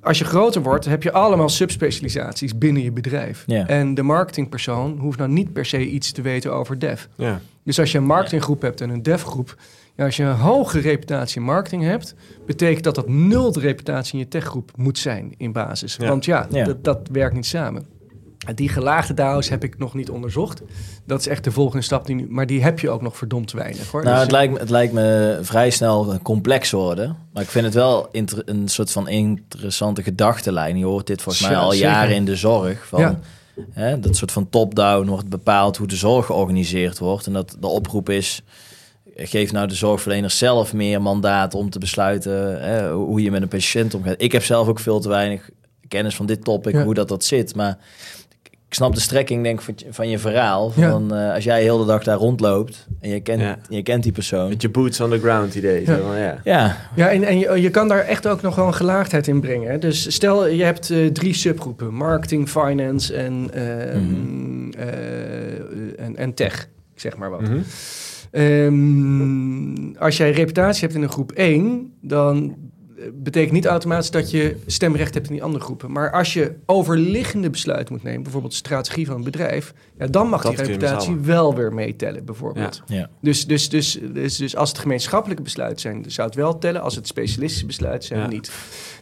Speaker 2: als je groter wordt, heb je allemaal subspecialisaties binnen je bedrijf. Ja. En de marketingpersoon hoeft nou niet per se iets te weten over dev. Ja. Dus als je een marketinggroep hebt en een devgroep, ja, als je een hoge reputatie in marketing hebt, betekent dat dat nul de reputatie in je techgroep moet zijn in basis. Want ja, dat werkt niet samen. Die gelaagde DAO's heb ik nog niet onderzocht. Dat is echt de volgende stap. Die nu, maar die heb je ook nog verdomd weinig hoor.
Speaker 3: Nou,
Speaker 2: Dus
Speaker 3: het lijkt, me, het lijkt me vrij snel complex worden. Maar ik vind het wel een soort van interessante gedachtenlijn. Je hoort dit volgens mij al jaren in de zorg. Van,
Speaker 2: Ja.
Speaker 3: hè, dat soort van top-down wordt bepaald hoe de zorg georganiseerd wordt. En dat de oproep is... Geef nou de zorgverleners zelf meer mandaat om te besluiten hè, hoe je met een patiënt omgaat. Ik heb zelf ook veel te weinig kennis van dit topic,
Speaker 2: Ja.
Speaker 3: hoe dat, dat zit. Maar snap de strekking denk ik van, je- van verhaal.
Speaker 2: Ja.
Speaker 3: Van, eh, als jij heel de dag daar rondloopt en je kent,
Speaker 1: Ja.
Speaker 3: je kent die persoon.
Speaker 1: Met je boots on the ground idee.
Speaker 2: Ja.
Speaker 1: Van, ja.
Speaker 3: Ja,
Speaker 2: Ja, en, en je, je kan daar echt ook nog wel een gelaagdheid in brengen. hè. Dus stel, je hebt eh, drie subgroepen. Marketing, finance en, eh,
Speaker 3: Mhm.
Speaker 2: eh, en, en tech, ik zeg maar wat.
Speaker 1: Mhm.
Speaker 2: Ehm, als jij reputatie hebt in een groep 1, dan betekent niet automatisch dat je stemrecht hebt in die andere groepen. Maar als je overliggende besluiten moet nemen, bijvoorbeeld strategie van een bedrijf, ja, dan mag
Speaker 1: Dat
Speaker 2: die reputatie wel weer meetellen, bijvoorbeeld.
Speaker 3: ja.
Speaker 2: Dus, dus, dus, dus, dus als het gemeenschappelijke besluiten zijn, dan zou het wel tellen. Als het specialistische besluiten zijn,
Speaker 1: Ja.
Speaker 2: niet.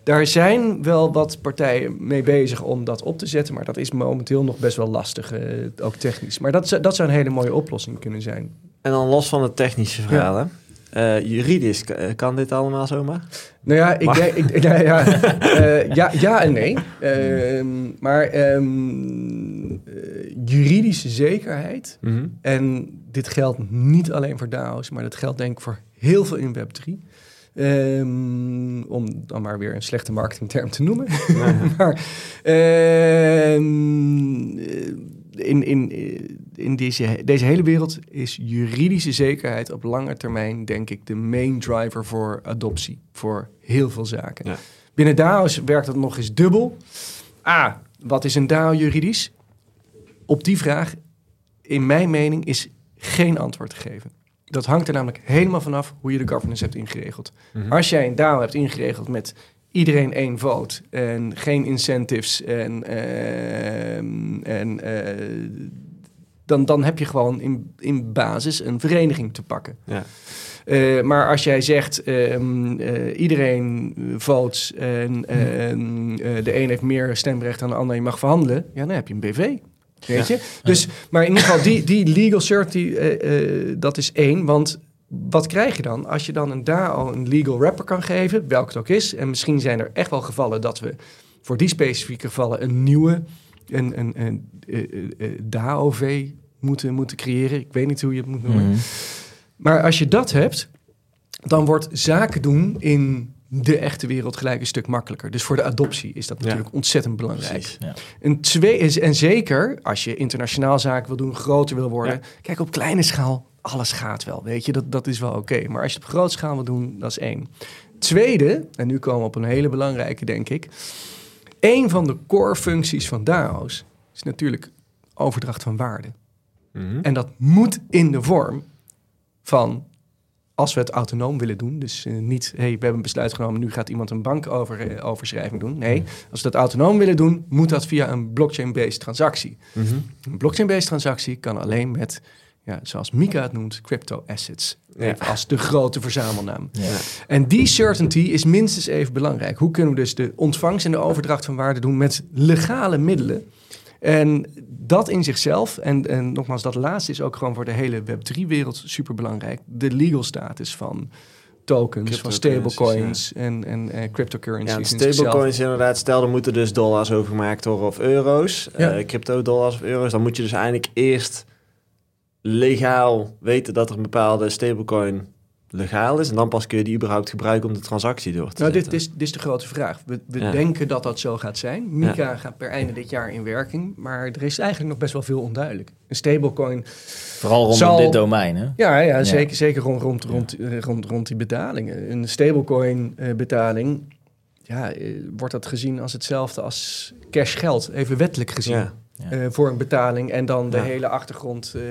Speaker 2: Daar zijn wel wat partijen mee bezig om dat op te zetten, maar dat is momenteel nog best wel lastig, eh, ook technisch. Maar dat, zou- dat zou een hele mooie oplossing kunnen zijn.
Speaker 1: En dan los van het technische verhaal, Eh, juridisch, eh, kan dit allemaal zomaar?
Speaker 2: Nou ja, ik denk, ik, ja, ja, eh, ja, ja en nee. Ehm, maar ehm, eh, juridische zekerheid,
Speaker 1: Mhm.
Speaker 2: en dit geldt niet alleen voor DAO's, maar dat geldt denk ik voor heel veel in Web3. Ehm, om dan maar weer een slechte marketingterm te noemen. maar in, in, in deze, deze hele wereld is juridische zekerheid op lange termijn, denk ik, de main driver voor adoptie. Voor heel veel zaken.
Speaker 1: Ja.
Speaker 2: Binnen DAO's werkt dat nog eens dubbel. A, wat is een DAO juridisch? Op die vraag, in mijn mening, is geen antwoord te geven. Dat hangt er namelijk helemaal vanaf hoe je de governance hebt ingeregeld.
Speaker 1: Mhm.
Speaker 2: Als jij een DAO hebt ingeregeld met iedereen één vote en geen incentives en, ehm, en eh, dan, dan heb je gewoon in, in basis een vereniging te pakken.
Speaker 1: Ja.
Speaker 2: Eh, maar als jij zegt, ehm, eh, iedereen votes en ehm, eh, de een heeft meer stemrecht dan de ander, je mag verhandelen, ja, dan heb je een BV. Weet je? Dus, maar in ieder geval, die, die legal certainty, dat is één. Want wat krijg je dan? Als je dan een DAO een legal wrapper kan geven, welk het ook is. En misschien zijn er echt wel gevallen dat we voor die specifieke gevallen een nieuwe een, een, een, eh, eh, eh, DAOV moeten, moeten creëren. Ik weet niet hoe je het moet noemen.
Speaker 3: Mhm.
Speaker 2: Maar als je dat hebt, dan wordt zaken doen in de echte wereld gelijk een stuk makkelijker. Dus voor de adoptie is dat
Speaker 1: Ja.
Speaker 2: natuurlijk ontzettend belangrijk.
Speaker 1: Precies.
Speaker 2: En, twee, is, en zeker als je internationaal zaken wil doen, groter wil worden.
Speaker 1: Ja.
Speaker 2: Kijk, op kleine schaal, alles gaat wel, weet je. Dat, dat is wel oké. Maar als je het op grote schaal wil doen, dat is één. Tweede, en nu komen we op een hele belangrijke, denk ik. Een van de core functies van DAO's is natuurlijk overdracht van waarde.
Speaker 1: Mhm.
Speaker 2: En dat moet in de vorm van, als we het autonoom willen doen, dus eh, niet, hey, we hebben een besluit genomen, nu gaat iemand een bankoverschrijving doen. Nee, als we dat autonoom willen doen, moet dat via een blockchain-based transactie.
Speaker 1: Mhm.
Speaker 2: Een blockchain-based transactie kan alleen met, ja, zoals Mika het noemt, crypto assets.
Speaker 1: Ja.
Speaker 2: Als de grote verzamelnaam.
Speaker 3: Ja.
Speaker 2: En die certainty is minstens even belangrijk. Hoe kunnen we dus de ontvangst en de overdracht van waarde doen met legale middelen? En dat in zichzelf, en, en nogmaals, dat laatste is ook gewoon voor de hele Web3-wereld super belangrijk. De legal status van tokens, van stablecoins en, en eh, cryptocurrencies.
Speaker 1: Ja,
Speaker 2: in
Speaker 1: stablecoins inderdaad. Stel, er moeten dus dollars overgemaakt worden of euro's.
Speaker 2: Ja.
Speaker 1: eh, crypto-dollars of euro's. Dan moet je dus eigenlijk eerst legaal weten dat er een bepaalde stablecoin legaal is. En dan pas kun je die überhaupt gebruiken om de transactie door te
Speaker 2: Nou, dit
Speaker 1: zetten.
Speaker 2: is, dit is de grote vraag. We, we
Speaker 1: Ja.
Speaker 2: denken dat dat zo gaat zijn. Mika gaat per einde dit jaar in werking. Maar er is eigenlijk nog best wel veel onduidelijk. Een stablecoin
Speaker 3: Vooral rondom
Speaker 2: Zal-
Speaker 3: dit domein, hè?
Speaker 2: Ja, ja, zeker, zeker rond, rond, rond, eh, rond, rond die betalingen. Een stablecoin eh, betaling, ja, eh, wordt dat gezien als hetzelfde als cash geld, even wettelijk gezien.
Speaker 1: Ja.
Speaker 2: Eh, voor een betaling en dan de
Speaker 1: Ja.
Speaker 2: hele achtergrond eh,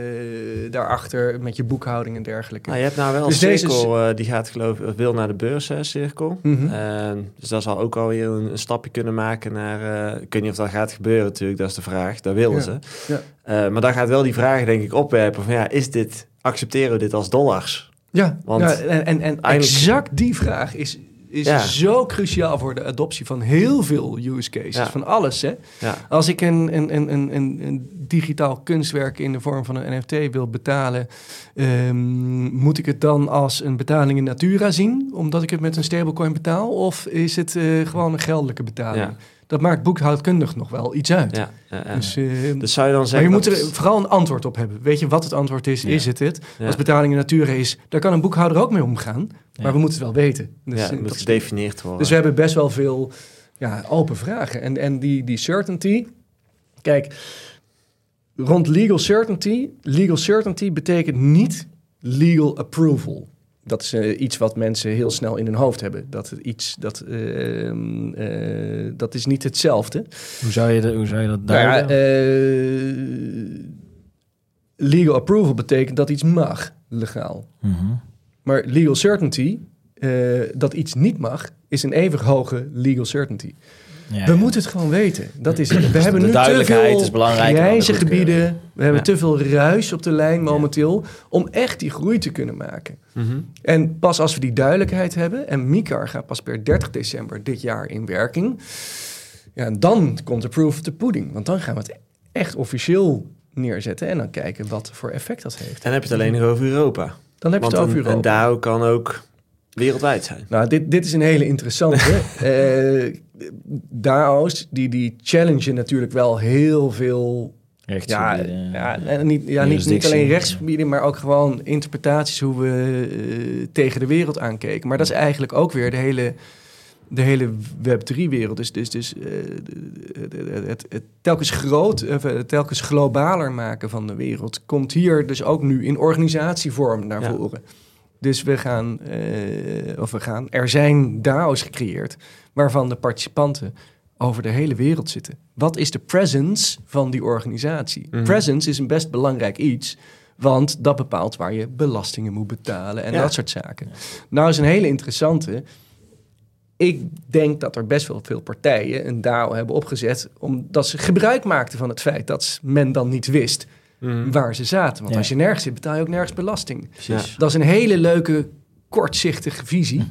Speaker 2: daarachter met je boekhouding en dergelijke.
Speaker 1: Nou, je hebt nou wel
Speaker 2: Dus
Speaker 1: een
Speaker 2: deze
Speaker 1: cirkel, eh, die gaat geloof ik, wil naar de beurs, hè, cirkel.
Speaker 2: Mhm.
Speaker 1: Dus dat zal ook alweer een, een stapje kunnen maken naar... eh, ik weet niet of dat gaat gebeuren natuurlijk, dat is de vraag. Dat willen
Speaker 2: Ja.
Speaker 1: ze.
Speaker 2: Ja.
Speaker 1: Eh, maar dan gaat wel die vraag denk ik opwerpen van ja, is dit, accepteren we dit als dollars?
Speaker 2: Ja,
Speaker 1: Want
Speaker 2: ja, en, en, en
Speaker 1: eigenlijk-
Speaker 2: exact die vraag is, is
Speaker 1: Ja.
Speaker 2: zo cruciaal voor de adoptie van heel veel use cases.
Speaker 1: Ja.
Speaker 2: Van alles, hè.
Speaker 1: Ja.
Speaker 2: Als ik een, een, een, een, een, een digitaal kunstwerk in de vorm van een NFT wil betalen, ehm, moet ik het dan als een betaling in natura zien, omdat ik het met een stablecoin betaal? Of is het eh, gewoon een geldelijke betaling? Dat maakt boekhoudkundig nog wel iets uit.
Speaker 1: Ja, ja, ja.
Speaker 2: Dus, eh,
Speaker 1: Dus zou je dan
Speaker 2: maar
Speaker 1: zeggen...
Speaker 2: je moet er vooral een antwoord op hebben. Weet je wat het antwoord is? Is het het?
Speaker 1: Ja.
Speaker 2: Als betaling in natura is, daar kan een boekhouder ook mee omgaan. Maar we moeten het wel weten. Dus,
Speaker 1: ja,
Speaker 2: eh,
Speaker 1: dat moet gedefinieerd worden.
Speaker 2: dus we hebben best wel veel ja, open vragen. En, en die, die certainty... Kijk, rond legal certainty... Legal certainty betekent niet legal approval. Dat is eh, iets wat mensen heel snel in hun hoofd hebben. Dat, iets, dat, eh, eh, dat is niet hetzelfde.
Speaker 3: Hoe zou je, de, hoe zou je dat
Speaker 2: Nou ja,
Speaker 3: duiden?
Speaker 2: eh, legal approval betekent dat iets mag, legaal.
Speaker 3: Mhm.
Speaker 2: Maar legal certainty, dat iets niet mag, is een even hoge legal certainty.
Speaker 3: Ja,
Speaker 2: we
Speaker 3: ja.
Speaker 2: moeten het gewoon weten. Dat is het. We hebben
Speaker 3: de
Speaker 2: nu te
Speaker 3: duidelijkheid
Speaker 2: veel
Speaker 3: is
Speaker 2: grijze
Speaker 3: goedkeuring.
Speaker 2: gebieden. We hebben
Speaker 1: Ja.
Speaker 2: te veel ruis op de lijn momenteel om echt die groei te kunnen maken.
Speaker 1: Mhm.
Speaker 2: En pas als we die duidelijkheid hebben, en MICAR gaat pas per 30 december dit jaar in werking, ja, dan komt de proof of the pudding. Want dan gaan we het echt officieel neerzetten en dan kijken wat voor effect dat heeft.
Speaker 1: Dan heb je het alleen nog over Europa.
Speaker 2: Dan heb je
Speaker 1: Want
Speaker 2: het over Europa.
Speaker 1: een DAO kan ook wereldwijd zijn.
Speaker 2: Nou, dit, dit is een hele interessante. Eh DAO's, die, die challengen natuurlijk wel heel veel... Ja,
Speaker 3: Rechtsgebieden,
Speaker 2: ja, niet, ja niet, niet alleen rechtsgebieden, maar ook gewoon interpretaties hoe we eh, tegen de wereld aankeken. Maar dat is eigenlijk ook weer de hele, de hele Web3-wereld. Dus, dus, dus eh, het, het, telkens groot, eh, telkens globaler maken van de wereld komt hier dus ook nu in organisatievorm naar
Speaker 1: Ja.
Speaker 2: voren. Dus we gaan, eh, of we gaan, er zijn DAO's gecreëerd waarvan de participanten over de hele wereld zitten. Wat is de presence van die organisatie?
Speaker 1: Mhm.
Speaker 2: Presence is een best belangrijk iets, want dat bepaalt waar je belastingen moet betalen en
Speaker 1: Ja.
Speaker 2: dat soort zaken. Nou is een hele interessante. Ik denk dat er best wel veel partijen een DAO hebben opgezet omdat ze gebruik maakten van het feit dat men dan niet wist
Speaker 1: Mhm.
Speaker 2: waar ze zaten. Want
Speaker 3: Ja.
Speaker 2: als je nergens zit, betaal je ook nergens belasting.
Speaker 3: Precies.
Speaker 2: Dat is een hele leuke, kortzichtige visie.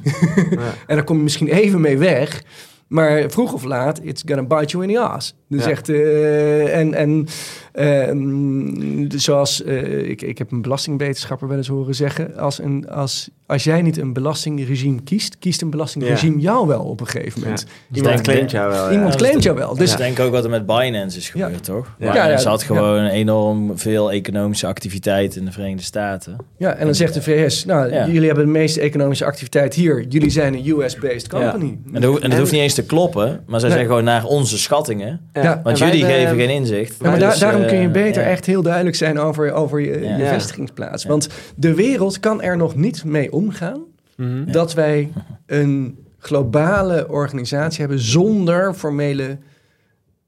Speaker 1: Ja.
Speaker 2: en daar kom je misschien even mee weg. Maar vroeg of laat, it's gonna bite you in the ass. Dus
Speaker 1: Ja.
Speaker 2: echt, eh, en, en ehm, zoals, eh, ik, ik heb een belastingwetenschapper wel eens horen zeggen... Als, een, als, als jij niet een belastingregime kiest, kiest een belastingregime jou wel op een gegeven moment.
Speaker 1: Ja. Iemand claimt jou wel. ja.
Speaker 2: Iemand claimt jou wel.
Speaker 3: Dus ik denk ook wat er met Binance is gebeurd,
Speaker 2: Ja.
Speaker 3: toch?
Speaker 1: Ja.
Speaker 2: Ja,
Speaker 3: had gewoon enorm veel economische activiteit in de Verenigde Staten.
Speaker 2: Ja, en dan zegt de VS, nou,
Speaker 3: Ja.
Speaker 2: jullie hebben de meeste economische activiteit hier. Jullie zijn een US-based company.
Speaker 3: En dat, hoeft niet eens te kloppen, maar zij
Speaker 2: Nee.
Speaker 3: zeggen gewoon naar onze schattingen.
Speaker 1: Ja. En
Speaker 3: Want
Speaker 1: wij
Speaker 3: jullie
Speaker 1: hebben-
Speaker 3: geven geen inzicht.
Speaker 2: Ja, maar
Speaker 3: Dus,
Speaker 2: daarom
Speaker 3: eh,
Speaker 2: kun je beter
Speaker 3: ja.
Speaker 2: echt heel duidelijk zijn over, over je,
Speaker 3: Ja.
Speaker 2: je
Speaker 1: Ja.
Speaker 2: vestigingsplaats.
Speaker 3: Ja.
Speaker 2: Want de wereld kan er nog niet mee omgaan
Speaker 1: Mhm.
Speaker 3: Ja.
Speaker 2: dat wij een globale organisatie hebben zonder formele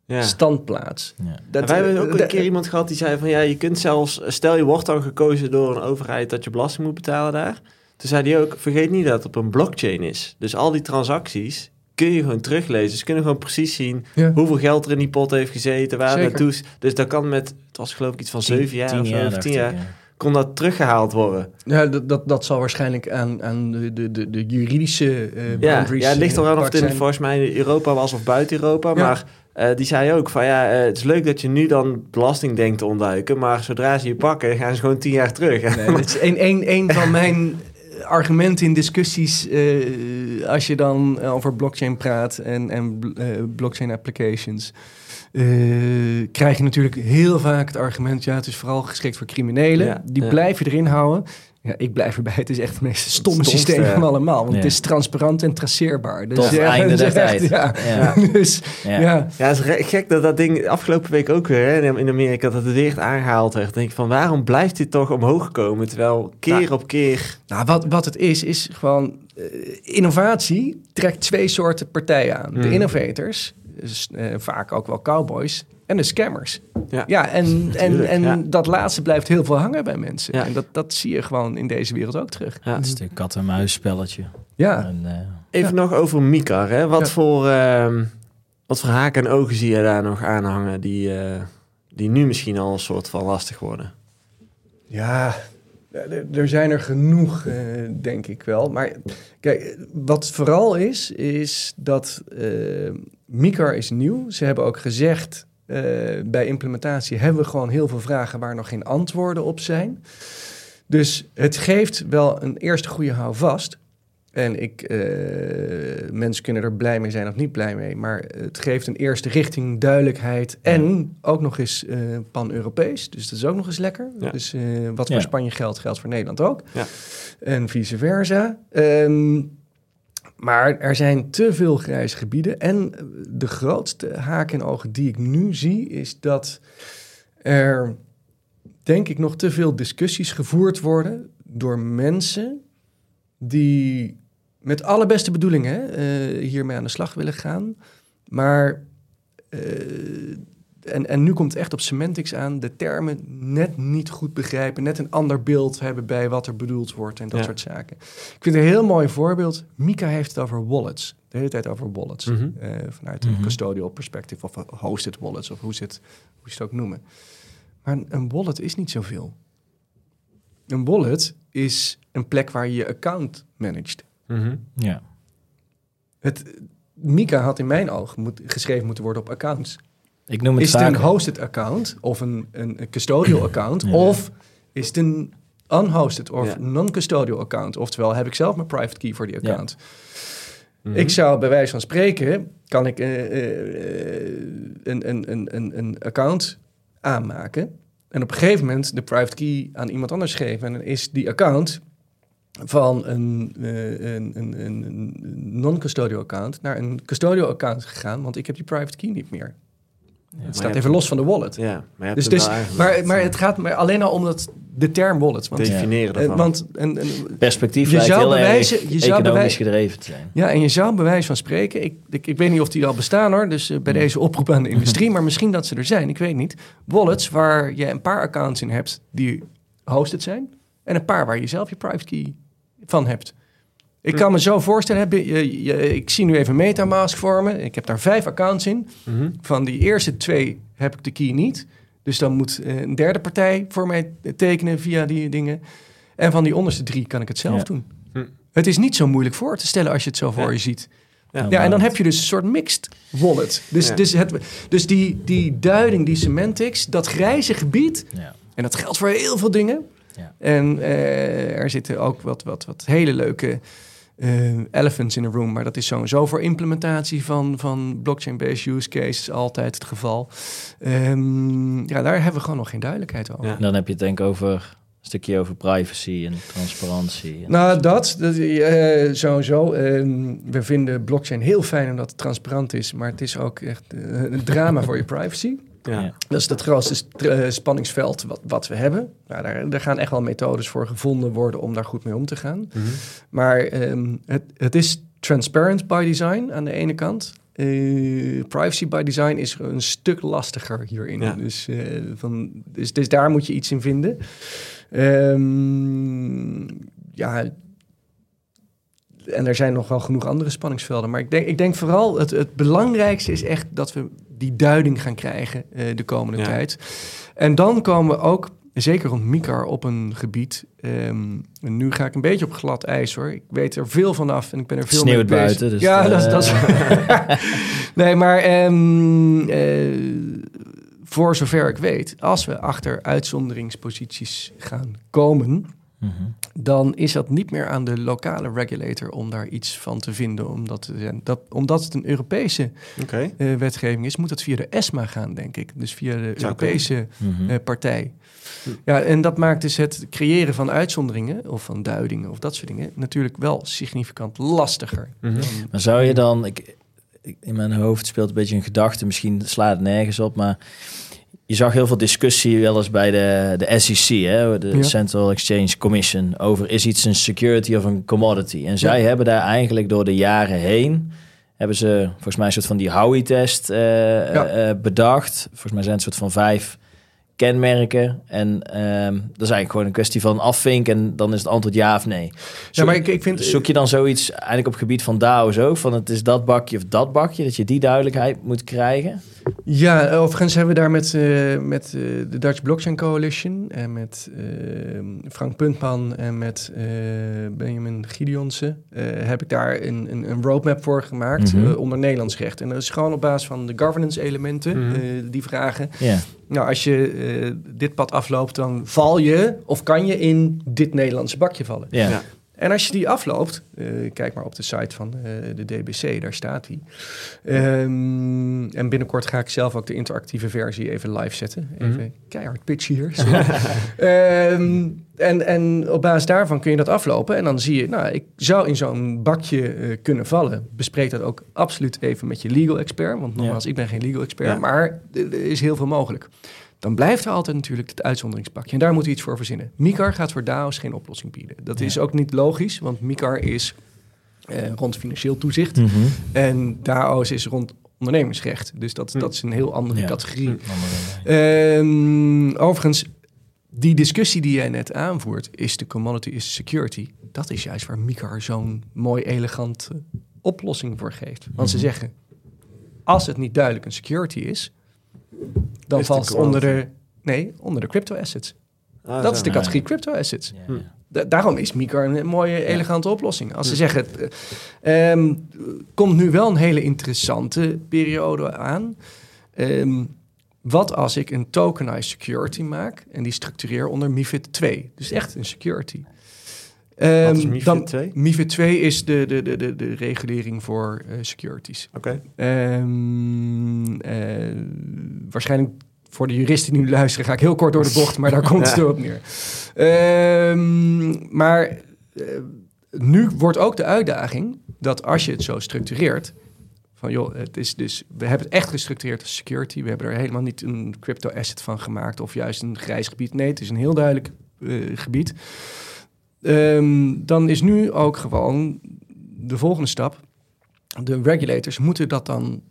Speaker 1: Ja.
Speaker 2: standplaats.
Speaker 3: Ja.
Speaker 2: Dat,
Speaker 1: En wij hebben ook
Speaker 2: eh,
Speaker 1: een keer iemand gehad die zei van ja, je kunt zelfs, stel je wordt dan gekozen door een overheid dat je belasting moet betalen daar. Toen zei hij ook, vergeet niet dat het op een blockchain is. Dus al die transacties kun je gewoon teruglezen. Ze kunnen gewoon precies zien
Speaker 2: Ja.
Speaker 1: hoeveel geld er in die pot heeft gezeten, waar naartoe is. Dus dat kan met, het was geloof ik iets van zeven jaar
Speaker 3: Tien
Speaker 1: of zo, of tien
Speaker 3: ik,
Speaker 1: jaar,
Speaker 3: ja.
Speaker 1: kon dat teruggehaald worden.
Speaker 2: Ja, dat, dat, dat zal waarschijnlijk aan, aan de, de, de, de juridische eh
Speaker 1: Ja,
Speaker 2: boundaries
Speaker 1: ja, het ligt
Speaker 2: eh,
Speaker 1: eraan of het in volgens mij Europa was of buiten Europa.
Speaker 2: Ja.
Speaker 1: Maar eh, die zei ook van ja, het is leuk dat je nu dan belasting denkt te ontduiken. Maar zodra ze je pakken, gaan ze gewoon tien jaar terug.
Speaker 2: Nee, dit is een, een, een van mijn argumenten in discussies eh, als je dan over blockchain praat en, en eh, blockchain applications. eh, krijg je natuurlijk heel vaak het argument, ja, het is vooral geschikt voor criminelen.
Speaker 1: Ja,
Speaker 2: Die
Speaker 1: ja.
Speaker 2: blijf je erin houden. Ja, ik blijf erbij. Het is echt het meest stomme
Speaker 1: stomste,
Speaker 2: systeem van
Speaker 1: ja.
Speaker 2: allemaal. Want
Speaker 3: Ja.
Speaker 2: het is transparant en traceerbaar. Dus
Speaker 3: Tot het
Speaker 2: ja,
Speaker 3: einde
Speaker 2: echt-
Speaker 3: tijd.
Speaker 2: Ja.
Speaker 3: Ja.
Speaker 2: Dus
Speaker 3: Ja.
Speaker 2: ja.
Speaker 1: Ja, het is gek dat dat ding afgelopen week ook weer hè, in Amerika dat het weer aangehaald werd. Dan denk ik van waarom blijft dit toch omhoog komen? Terwijl keer op keer.
Speaker 2: Nou, wat, wat het is, is gewoon eh, innovatie trekt twee soorten partijen aan. De
Speaker 1: Mm.
Speaker 2: innovators, dus, eh, vaak ook wel cowboys, en de scammers.
Speaker 1: Ja,
Speaker 2: Ja, en, en, en
Speaker 1: ja.
Speaker 2: dat laatste blijft heel veel hangen bij mensen.
Speaker 1: Ja.
Speaker 2: En dat, dat zie je gewoon in deze wereld ook terug.
Speaker 1: Ja.
Speaker 3: Het is een kat-en-muis spelletje.
Speaker 2: Ja,
Speaker 3: En, eh,
Speaker 1: Even nog over Mikar. Hè? Wat,
Speaker 2: Ja.
Speaker 1: voor, ehm, wat voor haken en ogen zie je daar nog aan hangen die, eh, die nu misschien al een soort van lastig worden?
Speaker 2: ja er zijn er genoeg, uh, denk ik wel. Maar kijk, wat vooral is, is dat uh, Mikar is nieuw. Ze hebben ook gezegd, uh, bij implementatie hebben we gewoon heel veel vragen waar nog geen antwoorden op zijn. Dus het geeft wel een eerste goede houvast. En ik, uh, mensen kunnen er blij mee zijn of niet blij mee. Maar het geeft een eerste richting, duidelijkheid. En ook nog eens uh, pan-Europees. Dus dat is ook nog eens lekker. Ja. Dus wat voor ja. Spanje geldt, geldt voor Nederland ook. Ja. En vice versa. Um, maar er zijn te veel grijze gebieden. En de grootste haak en ogen die ik nu zie, is dat er, denk ik, nog te veel discussies gevoerd worden door mensen die met alle beste bedoelingen uh, hiermee aan de slag willen gaan. Maar, uh, en, en nu komt het echt op semantics aan, de termen net niet goed begrijpen, net een ander beeld hebben bij wat er bedoeld wordt en dat ja. soort zaken. Ik vind een heel mooi voorbeeld. Mika heeft het over wallets. De hele tijd over wallets. Mm -hmm. uh, vanuit een mm -hmm. custodial perspective of hosted wallets of hoe ze het, hoe ze het ook noemen. Maar een, een wallet is niet zoveel. Een wallet is een plek waar je je account managt.
Speaker 3: Mm -hmm. Ja.
Speaker 2: Het, Mika had in mijn ogen moet, geschreven moeten worden op accounts.
Speaker 3: Ik noem het
Speaker 2: is het een hosted account of een, een, een custodial account? Ja. Of is het een unhosted of ja. non-custodial account? Oftewel, heb ik zelf mijn private key voor die account? Ja. Mm -hmm. Ik zou bij wijze van spreken, kan ik uh, uh, een, een, een, een account aanmaken. En op een gegeven moment de private key aan iemand anders geven. En dan is die account van een, uh, een, een, een non-custodial account naar een custodial account gegaan, want ik heb die private key niet meer. Ja, het staat even los van de wallet.
Speaker 1: Ja, maar,
Speaker 2: dus, dus, maar, maar het gaat maar alleen al om dat, de term wallet.
Speaker 1: Want, Definiëren.
Speaker 2: Want een, een,
Speaker 3: Perspectief je zou bewijzen, je zou economisch gedreven te zijn.
Speaker 2: Ja, en je zou bewijs van spreken... Ik, ik, ik weet niet of die al bestaan hoor, dus uh, bij mm. deze oproep aan de industrie... maar misschien dat ze er zijn, ik weet niet. Wallets waar je een paar accounts in hebt die hosted zijn... en een paar waar je zelf je private key van hebt. Ik kan me zo voorstellen, heb je, ik zie nu even Metamask vormen. Ik heb daar vijf accounts in. Mm -hmm. Van die eerste twee heb ik de key niet. Dus dan moet een derde partij voor mij tekenen via die dingen. En van die onderste drie kan ik het zelf ja. doen. Hm. Het is niet zo moeilijk voor te stellen als je het zo voor ja. je ziet. Ja, ja, en dan heb je dus een soort mixed wallet. Dus, dus, het, dus die, die duiding, die semantics, dat grijze gebied... Ja. en dat geldt voor heel veel dingen... Ja. En uh, er zitten ook wat, wat, wat hele leuke uh, elephants in the room. Maar dat is sowieso voor implementatie van, van blockchain-based use cases altijd het geval. Um, ja, daar hebben we gewoon nog geen duidelijkheid over. Ja.
Speaker 3: Dan heb je het denk ik over een stukje over privacy en transparantie. En
Speaker 2: nou, dat, dat uh, sowieso. Uh, we vinden blockchain heel fijn omdat het transparant is, maar het is ook echt uh, een drama voor je privacy. Ja. Dat is het grootste uh, spanningsveld wat, wat we hebben. Nou, daar, daar, gaan echt wel methodes voor gevonden worden om daar goed mee om te gaan. Mm -hmm. Maar um, het, het is transparent by design aan de ene kant. Uh, privacy by design is een stuk lastiger hierin. Ja. Dus, uh, van, dus, dus, daar moet je iets in vinden. Um, ja, en er zijn nog wel genoeg andere spanningsvelden. Maar ik denk, ik denk vooral het, het belangrijkste is echt dat we die duiding gaan krijgen uh, de komende ja. tijd. En dan komen we ook, zeker rond Mikar, op een gebied. Um, en nu ga ik een beetje op glad ijs hoor. Ik weet er veel van af en ik ben er veel
Speaker 3: Sneeuwt mee bezig. buiten. Dus
Speaker 2: ja, dat, dat is. nee, maar um, uh, voor zover ik weet, als we achter uitzonderingsposities gaan komen Mm -hmm. Dan is dat niet meer aan de lokale regulator om daar iets van te vinden. Omdat, dat, omdat het een Europese okay. uh, wetgeving is, moet dat via de ESMA gaan, denk ik. Dus via de Europese -hmm. uh, partij. Hm. Ja, en dat maakt dus het creëren van uitzonderingen of van duidingen of dat soort dingen natuurlijk wel significant lastiger.
Speaker 3: Mm -hmm. Maar zou je dan, ik, in mijn hoofd speelt een beetje een gedachte, misschien slaat het nergens op, maar je zag heel veel discussie wel eens bij de, de SEC, hè, de ja. Central Exchange Commission, over is iets een security of een commodity. En zij ja. hebben daar eigenlijk door de jaren heen, hebben ze volgens mij een soort van die Howey-test uh, ja. uh, bedacht. Volgens mij zijn het een soort van vijf kenmerken. En um, dat is eigenlijk gewoon een kwestie van afvinken en dan is het antwoord ja of nee.
Speaker 2: Ja, maar ik, ik vind...
Speaker 3: Zoek je dan zoiets eigenlijk op het gebied van DAO's ook? Van het is dat bakje of dat bakje, dat je die duidelijkheid moet krijgen?
Speaker 2: Ja, overigens hebben we daar met, uh, met uh, de Dutch Blockchain Coalition en met uh, Frank Puntman en met Benjamin Gideonsen heb ik daar een, een, een, roadmap voor gemaakt mm -hmm. onder Nederlands recht. En dat is gewoon op basis van de governance elementen mm -hmm. die vragen.
Speaker 3: Yeah.
Speaker 2: Nou, als je dit pad afloopt, dan val je of kan je in dit Nederlandse bakje vallen.
Speaker 3: Yeah. Ja.
Speaker 2: En als je die afloopt, uh, kijk maar op de site van uh, de DBC, daar staat die. Um, en binnenkort ga ik zelf ook de interactieve versie even live zetten. Even mm -hmm. keihard pitch hier. um, en, en op basis daarvan kun je dat aflopen. En dan zie je, nou, ik zou in zo'n bakje uh, kunnen vallen. Bespreek dat ook absoluut even met je legal expert. Want nogmaals, ja. ik ben geen legal expert. Ja. Maar er is heel veel mogelijk dan blijft er altijd natuurlijk het uitzonderingspakje. En daar moeten we iets voor verzinnen. MICAR gaat voor DAO's geen oplossing bieden. Dat ja. is ook niet logisch, want MICAR is eh, rond financieel toezicht.
Speaker 3: Mm -hmm.
Speaker 2: En DAO's is rond ondernemingsrecht. Dus dat, dat is een heel andere
Speaker 3: Ja.
Speaker 2: categorie. Ehm, overigens, die discussie die jij net aanvoert, is de commodity is security. Dat is juist waar MICAR zo'n mooi elegant eh, oplossing voor geeft. Want ze
Speaker 3: Mhm.
Speaker 2: zeggen, als het niet duidelijk een security is, dan
Speaker 1: Is
Speaker 2: valt het onder de, nee, onder de crypto assets.
Speaker 1: Ah,
Speaker 2: dat is de
Speaker 3: Ja.
Speaker 2: categorie crypto assets.
Speaker 3: Ja, ja.
Speaker 2: Da- daarom is MICAR een mooie, elegante oplossing. Als ze zeggen, eh, ehm, komt nu wel een hele interessante periode aan. Ehm, wat als ik een tokenized security maak en die structureer onder MIFID 2? Dus echt een security. Ehm,
Speaker 1: is MiFID
Speaker 2: dan,
Speaker 1: 2?
Speaker 2: MIFID 2 is de, de, de, de, de regulering voor eh, securities.
Speaker 1: Oké.
Speaker 2: Ehm, eh, waarschijnlijk voor de juristen die nu luisteren ga ik heel kort door de bocht, maar daar komt het
Speaker 1: Ja.
Speaker 2: erop neer. Ehm, maar eh, nu wordt ook de uitdaging dat als je het zo structureert, van joh, het is dus, we hebben het echt gestructureerd als security, we hebben er helemaal niet een crypto asset van gemaakt of juist een grijs gebied. Nee, het is een heel duidelijk gebied. Ehm, dan is nu ook gewoon de volgende stap. De regulators moeten dat dan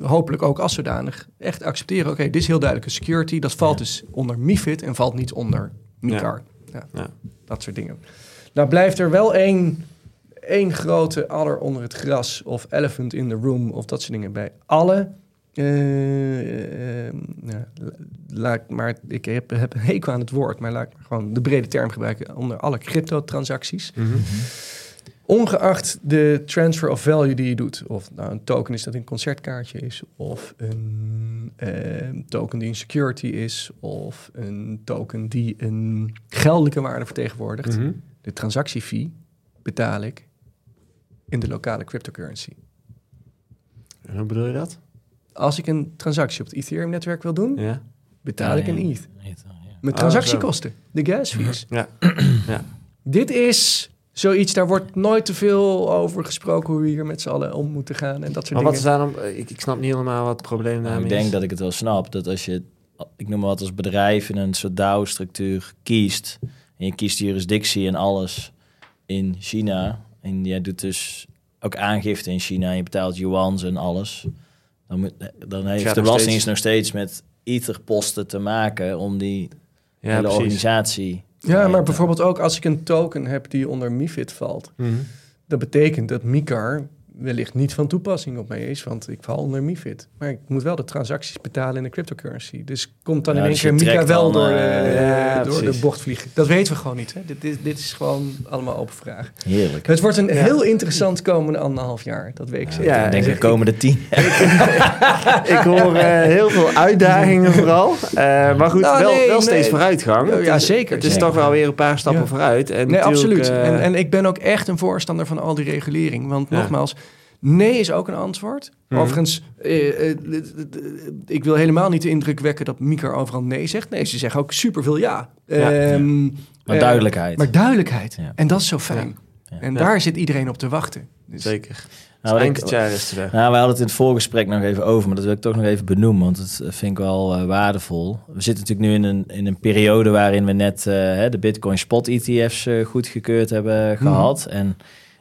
Speaker 2: hopelijk ook als zodanig echt accepteren. Oké, dit is heel duidelijk een security. Dat valt
Speaker 3: Ja.
Speaker 2: dus onder MIFID en valt niet onder MICAR. Ja.
Speaker 1: Ja.
Speaker 2: Dat soort dingen. Nou blijft er wel één, één grote adder onder het gras of elephant in the room of dat soort dingen bij alle. Eh, eh, la- laat, maar ik heb, heb een hekel aan het woord, maar laat ik maar gewoon de brede term gebruiken onder alle cryptotransacties.
Speaker 1: Mhm.
Speaker 2: Ongeacht de transfer of value die je doet. Of nou een token is dat een concertkaartje is. Of een eh, token die een security is. Of een token die een geldelijke waarde vertegenwoordigt.
Speaker 1: Mhm.
Speaker 2: De transactiefee betaal ik in de lokale cryptocurrency.
Speaker 1: En hoe bedoel je dat?
Speaker 2: Als ik een transactie op het Ethereum-netwerk wil doen,
Speaker 1: Ja.
Speaker 2: betaal ik
Speaker 3: ja,
Speaker 2: ETH. Met
Speaker 1: Oh,
Speaker 2: transactiekosten, de gas fees.
Speaker 1: Ja.
Speaker 2: Dit is zoiets, daar wordt nooit te veel over gesproken hoe we hier met z'n allen om moeten gaan en dat soort
Speaker 1: Maar wat is
Speaker 2: dingen.
Speaker 1: daarom... Ik, ik snap niet helemaal wat het probleem
Speaker 3: Nou,
Speaker 1: daarmee
Speaker 3: ik denk
Speaker 1: is.
Speaker 3: dat ik het wel snap. Dat als je, ik noem maar wat, als bedrijf in een soort DAO-structuur kiest. En je kiest de jurisdictie en alles in China. En jij doet dus ook aangifte in China. En je betaalt yuans en alles. Dan, moet, dan heeft de Belastingdienst
Speaker 1: steeds-
Speaker 3: nog steeds met etherposten te maken om die
Speaker 1: Ja,
Speaker 3: hele
Speaker 1: precies.
Speaker 3: organisatie...
Speaker 2: Ja, maar bijvoorbeeld ook als ik een token heb die onder MIFID valt,
Speaker 1: Mhm.
Speaker 2: dat betekent dat MICAR wellicht niet van toepassing op mij is, want ik val onder MIFID. Maar ik moet wel de transacties betalen in de cryptocurrency. Dus komt dan
Speaker 3: Ja,
Speaker 2: in één
Speaker 3: dus je
Speaker 2: keer
Speaker 3: trekt
Speaker 2: wel
Speaker 3: dan,
Speaker 2: door,
Speaker 3: eh,
Speaker 1: ja,
Speaker 2: door de
Speaker 1: precies.
Speaker 2: bocht vliegen. Dat weten we gewoon niet. Hè? Dit, dit, dit is gewoon allemaal open vraag.
Speaker 3: Heerlijk.
Speaker 2: Het wordt een
Speaker 1: Ja.
Speaker 2: heel interessant komende anderhalf jaar. Dat weet ik zeker.
Speaker 1: Ja,
Speaker 3: ik denk de
Speaker 1: ik-
Speaker 3: komende tien.
Speaker 1: ik hoor eh, heel veel uitdagingen vooral. Eh, maar goed,
Speaker 2: Nou,
Speaker 1: wel,
Speaker 2: nee,
Speaker 1: wel steeds
Speaker 2: nee.
Speaker 1: vooruitgang.
Speaker 2: Ja,
Speaker 1: Het
Speaker 2: ja,
Speaker 1: is-
Speaker 2: zeker,
Speaker 1: Het is
Speaker 2: zeker.
Speaker 1: toch wel weer een paar stappen
Speaker 2: Ja.
Speaker 1: vooruit. En
Speaker 2: Nee, absoluut.
Speaker 1: eh,
Speaker 2: en, en ik ben ook echt een voorstander van al die regulering. Want
Speaker 1: Ja.
Speaker 2: nogmaals, nee is ook een antwoord.
Speaker 1: Mhm.
Speaker 2: Overigens, eh, eh, d- ik wil helemaal niet de indruk wekken dat Mika overal nee zegt. Nee, ze zeggen ook superveel ja.
Speaker 1: Ja.
Speaker 2: Ehm,
Speaker 3: Maar
Speaker 2: eh,
Speaker 3: duidelijkheid.
Speaker 2: Maar duidelijkheid.
Speaker 3: Ja.
Speaker 2: En dat is zo fijn.
Speaker 3: Ja.
Speaker 2: En
Speaker 1: Ja.
Speaker 2: daar zit iedereen op te wachten. Dus,
Speaker 1: Zeker.
Speaker 3: Nou,
Speaker 1: Eind het jaar is het er.
Speaker 3: Nou, we hadden het in het voorgesprek nog even over, maar dat wil ik toch nog even benoemen, want dat eh, vind ik wel eh, waardevol. We zitten natuurlijk nu in een, in een periode waarin we net eh, hè, de Bitcoin Spot ETF's eh, goedgekeurd hebben gehad. En,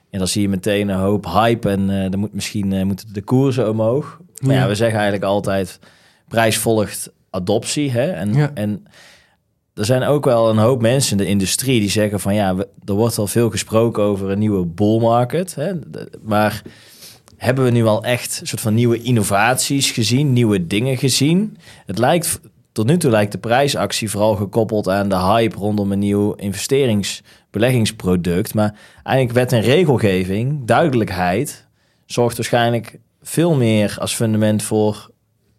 Speaker 3: en dan zie je meteen een hoop hype en eh, dan moet misschien eh, moeten de koersen omhoog. Maar ja,
Speaker 2: Ja.
Speaker 3: we zeggen eigenlijk altijd, prijs volgt adoptie. Hè? En,
Speaker 2: Ja.
Speaker 3: en er zijn ook wel een hoop mensen in de industrie die zeggen van ja, we- er wordt al veel gesproken over een nieuwe bull market. Hè? De- Maar hebben we nu al echt een soort van nieuwe innovaties gezien, nieuwe dingen gezien? Het lijkt, tot nu toe lijkt de prijsactie vooral gekoppeld aan de hype rondom een nieuw investeringsbeleggingsproduct. Maar eigenlijk wet en regelgeving, duidelijkheid, zorgt waarschijnlijk veel meer als fundament voor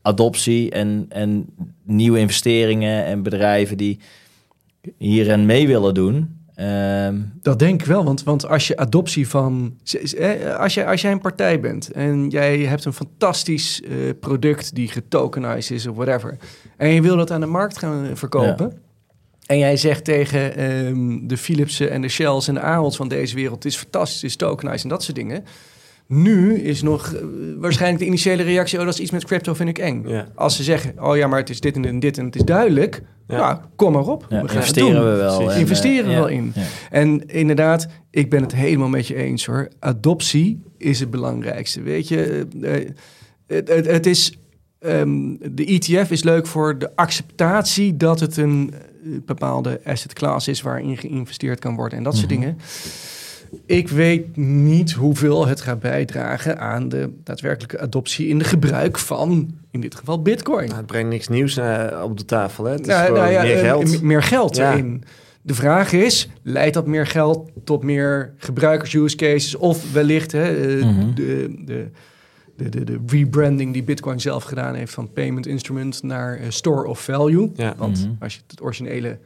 Speaker 3: adoptie en, en nieuwe investeringen en bedrijven die hierin mee willen doen. Ehm,
Speaker 2: dat denk ik wel, want, want als je adoptie van... Als jij, als jij een partij bent en jij hebt een fantastisch uh, product die getokenized is of whatever... en je wil dat aan de markt gaan verkopen... En jij zegt tegen um, de Philipsen en de Shells en de Arolds van deze wereld... het is fantastisch, het is tokenized en dat soort dingen... Nu is nog uh, waarschijnlijk de initiële reactie: oh, dat is iets met crypto, vind ik eng. Ja. Als ze zeggen: oh ja, maar het is dit en dit en dit en het is duidelijk. Ja. Nou, kom maar op.
Speaker 3: Ja, we investeren we wel.
Speaker 2: En, investeren we wel in. En inderdaad, ik ben het helemaal met je eens hoor. Adoptie is het belangrijkste. Weet je, uh, het, het, het, is. Um, de ETF is leuk voor de acceptatie dat het een bepaalde asset class is waarin geïnvesteerd kan worden en dat soort mhm. dingen. Ik weet niet hoeveel het gaat bijdragen aan de daadwerkelijke adoptie in de gebruik van, in dit geval, Bitcoin. Nou,
Speaker 1: het brengt niks nieuws uh, op de tafel. Hè? Het is nou, nou ja, meer eh, geld.
Speaker 2: meer geld ja. erin. De vraag is, leidt dat meer geld tot meer gebruikers-use cases of wellicht hè, uh, mm -hmm. de, de, de, de, rebranding die Bitcoin zelf gedaan heeft van payment instrument naar store of value. Ja. Want mm -hmm. als je het originele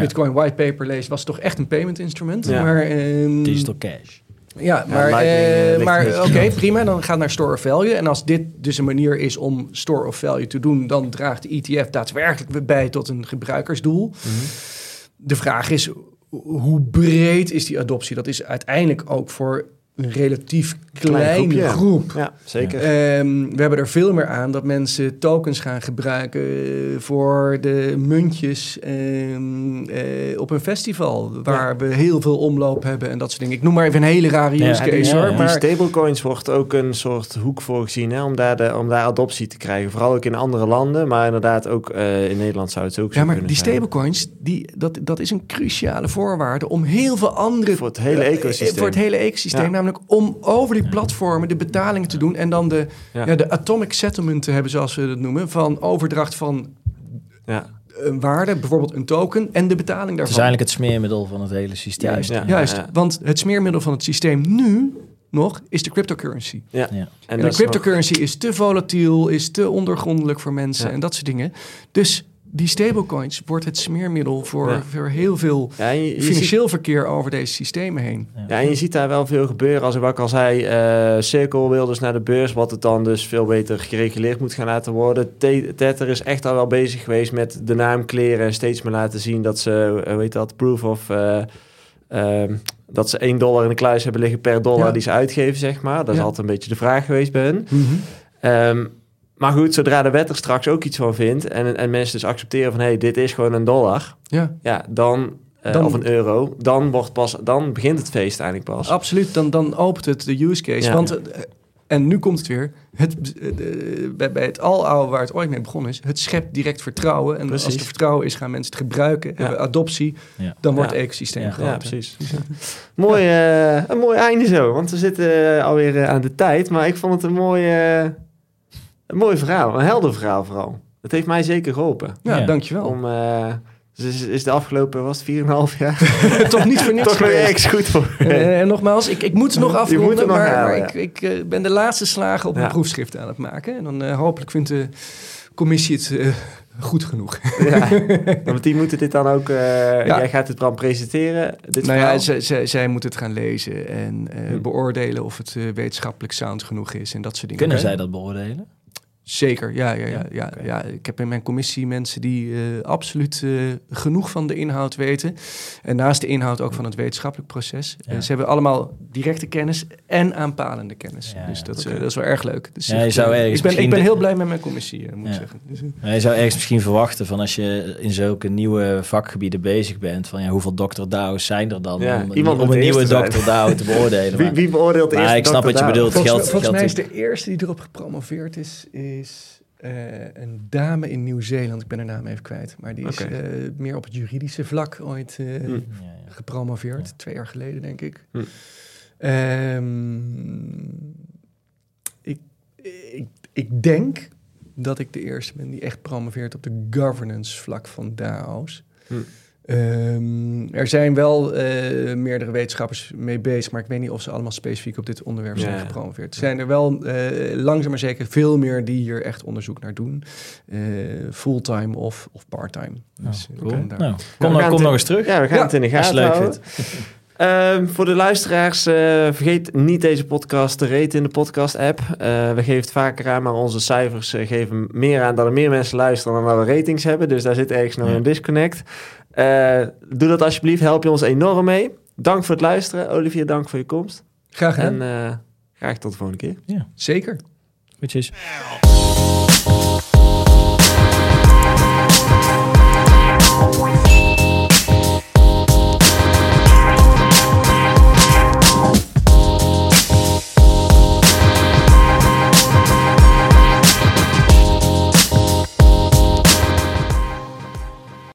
Speaker 2: Bitcoin whitepaper leest, was het toch echt een payment instrument. Ja. Maar, um,
Speaker 3: Digital cash.
Speaker 2: Ja, maar, uh, maar oké, prima. Dan gaat naar store of value. En als dit dus een manier is om store of value te doen, dan draagt de ETF daadwerkelijk bij tot een gebruikersdoel. Mm -hmm. De vraag is, hoe breed is die adoptie? Dat is uiteindelijk ook voor een relatief kleine groep.
Speaker 1: Ja, zeker.
Speaker 2: Um, we hebben er veel meer aan dat mensen tokens gaan gebruiken voor de muntjes um, uh, op een festival. Waar we heel veel omloop hebben en dat soort dingen. Ik noem maar even een hele rare use case hoor.
Speaker 1: Maar stablecoins wordt ook een soort hoek voor gezien hè, om, daar de, om daar adoptie te krijgen. Vooral ook in andere landen, maar inderdaad ook uh, in Nederland zou het ook zo
Speaker 2: Ja, maar die stablecoins, die, dat, dat is een cruciale voorwaarde om heel veel andere...
Speaker 1: Voor het hele eh, ecosysteem.
Speaker 2: voor het hele ecosysteem, namelijk om over die platformen de betalingen te doen en dan de, ja. de atomic settlement te hebben, zoals we dat noemen, van overdracht van ja. een waarde, bijvoorbeeld een token, en de betaling daarvan. Het
Speaker 3: is eigenlijk het smeermiddel van het hele systeem.
Speaker 2: Juist, juist want het smeermiddel van het systeem nu nog is de cryptocurrency. Ja. ja. En, en de cryptocurrency is te volatiel, is te ondergrondelijk voor mensen en dat soort dingen. Dus die stablecoins wordt het smeermiddel voor, voor heel veel financieel verkeer over deze systemen heen.
Speaker 1: Ja. en je ziet daar wel veel gebeuren. Als ik ook al zei, uh, Circle wil dus naar de beurs, wat het dan dus veel beter gereguleerd moet gaan laten worden. Tether is echt al wel bezig geweest met de naam kleren en steeds meer laten zien dat ze, uh, weet dat, proof of... Uh, dat ze 1 dollar in de kluis hebben liggen per dollar die ze uitgeven, zeg maar. Dat is altijd een beetje de vraag geweest bij hen. Mm maar goed, zodra de wet er straks ook iets van vindt en, en mensen dus accepteren van hé, hey, dit is gewoon een dollar, ja. Ja, dan, uh, dan, of een euro, dan, wordt pas, dan begint het feest eigenlijk pas.
Speaker 2: Absoluut, dan, dan opent het de use case. Ja. Want, uh, en nu komt het weer, het, uh, bij, bij het aloude waar het ooit mee begonnen is, het schept direct vertrouwen. En precies. als er vertrouwen is, gaan mensen het gebruiken, hebben adoptie, dan wordt het ecosysteem groter.
Speaker 1: Ja, precies. mooi, een mooi einde zo, want we zitten alweer aan de tijd, maar ik vond het een mooie een mooi verhaal, een helder verhaal vooral. Het heeft mij zeker geholpen.
Speaker 2: Ja, dankjewel.
Speaker 1: Om, uh, dus is, de afgelopen, was het 4,5 jaar?
Speaker 2: Toch niet voor niks
Speaker 1: Toch ergens goed voor.
Speaker 2: Uh, en nogmaals, ik, ik moet nog afronden, maar, maar ik, ik uh, ben de laatste slagen op ja. een proefschrift aan het maken. En dan hopelijk vindt de commissie het goed genoeg.
Speaker 1: ja, want die moeten dit dan ook... Ja. Jij gaat het dan presenteren, dit
Speaker 2: Nou ja, zij, zij, zij moeten het gaan lezen en hm. beoordelen of het wetenschappelijk sound genoeg is en dat soort dingen.
Speaker 3: Kunnen zij dat beoordelen?
Speaker 2: Zeker, ja, ja, ja, ja, ja. Ik heb in mijn commissie mensen die uh, absoluut uh, genoeg van de inhoud weten. En naast de inhoud ook van het wetenschappelijk proces. Ja. Uh, ze hebben allemaal directe kennis en aanpalende kennis. Ja, dus dat, okay. dat is wel erg leuk. Dus
Speaker 3: je zou
Speaker 2: ik, ben, ik ben heel blij met mijn commissie, moet ik zeggen. Dus,
Speaker 3: je zou ergens misschien verwachten van als je in zulke nieuwe vakgebieden bezig bent, van ja, hoeveel dokter Douws zijn er dan om, Iemand om een nieuwe dokter Douw te beoordelen.
Speaker 1: wie, wie beoordeelt eerst
Speaker 3: Ik snap wat je bedoelt.
Speaker 2: Volgens,
Speaker 3: geld,
Speaker 2: volgens mij is de eerste die erop gepromoveerd is is uh, een dame in Nieuw-Zeeland, ik ben haar naam even kwijt, maar die okay. is uh, meer op het juridische vlak ooit uh, mm. ja, ja. gepromoveerd, ja. twee jaar geleden denk ik. Mm. Um, ik, ik, ik denk dat ik de eerste ben die echt promoveert op de governance vlak van DAO's.
Speaker 1: Hm.
Speaker 2: Ehm, er zijn wel eh, meerdere wetenschappers mee bezig, maar ik weet niet of ze allemaal specifiek op dit onderwerp zijn
Speaker 1: Ja.
Speaker 2: gepromoveerd. Er zijn er wel eh, langzaam maar zeker veel meer die hier echt onderzoek naar doen. Eh, fulltime of, of parttime. Dus,
Speaker 1: cool.
Speaker 3: Nou,
Speaker 1: we
Speaker 3: kom, dan, kom nog eens terug.
Speaker 1: Ja, we gaan
Speaker 2: Ja,
Speaker 1: het in de gaten
Speaker 3: leuk
Speaker 1: houden. Ehm, voor de luisteraars, eh, vergeet niet deze podcast te raten in de podcast-app. Eh, we geven het vaker aan, maar onze cijfers eh, geven meer aan dat er meer mensen luisteren dan dat we ratings hebben. Dus daar zit ergens nog
Speaker 3: Ja.
Speaker 1: een disconnect. Eh, doe dat alsjeblieft, help je ons enorm mee. Dank voor het luisteren. Olivier, dank voor je komst.
Speaker 2: Graag gedaan.
Speaker 1: En eh, graag tot de volgende keer.
Speaker 2: Zeker.
Speaker 3: Goedjes.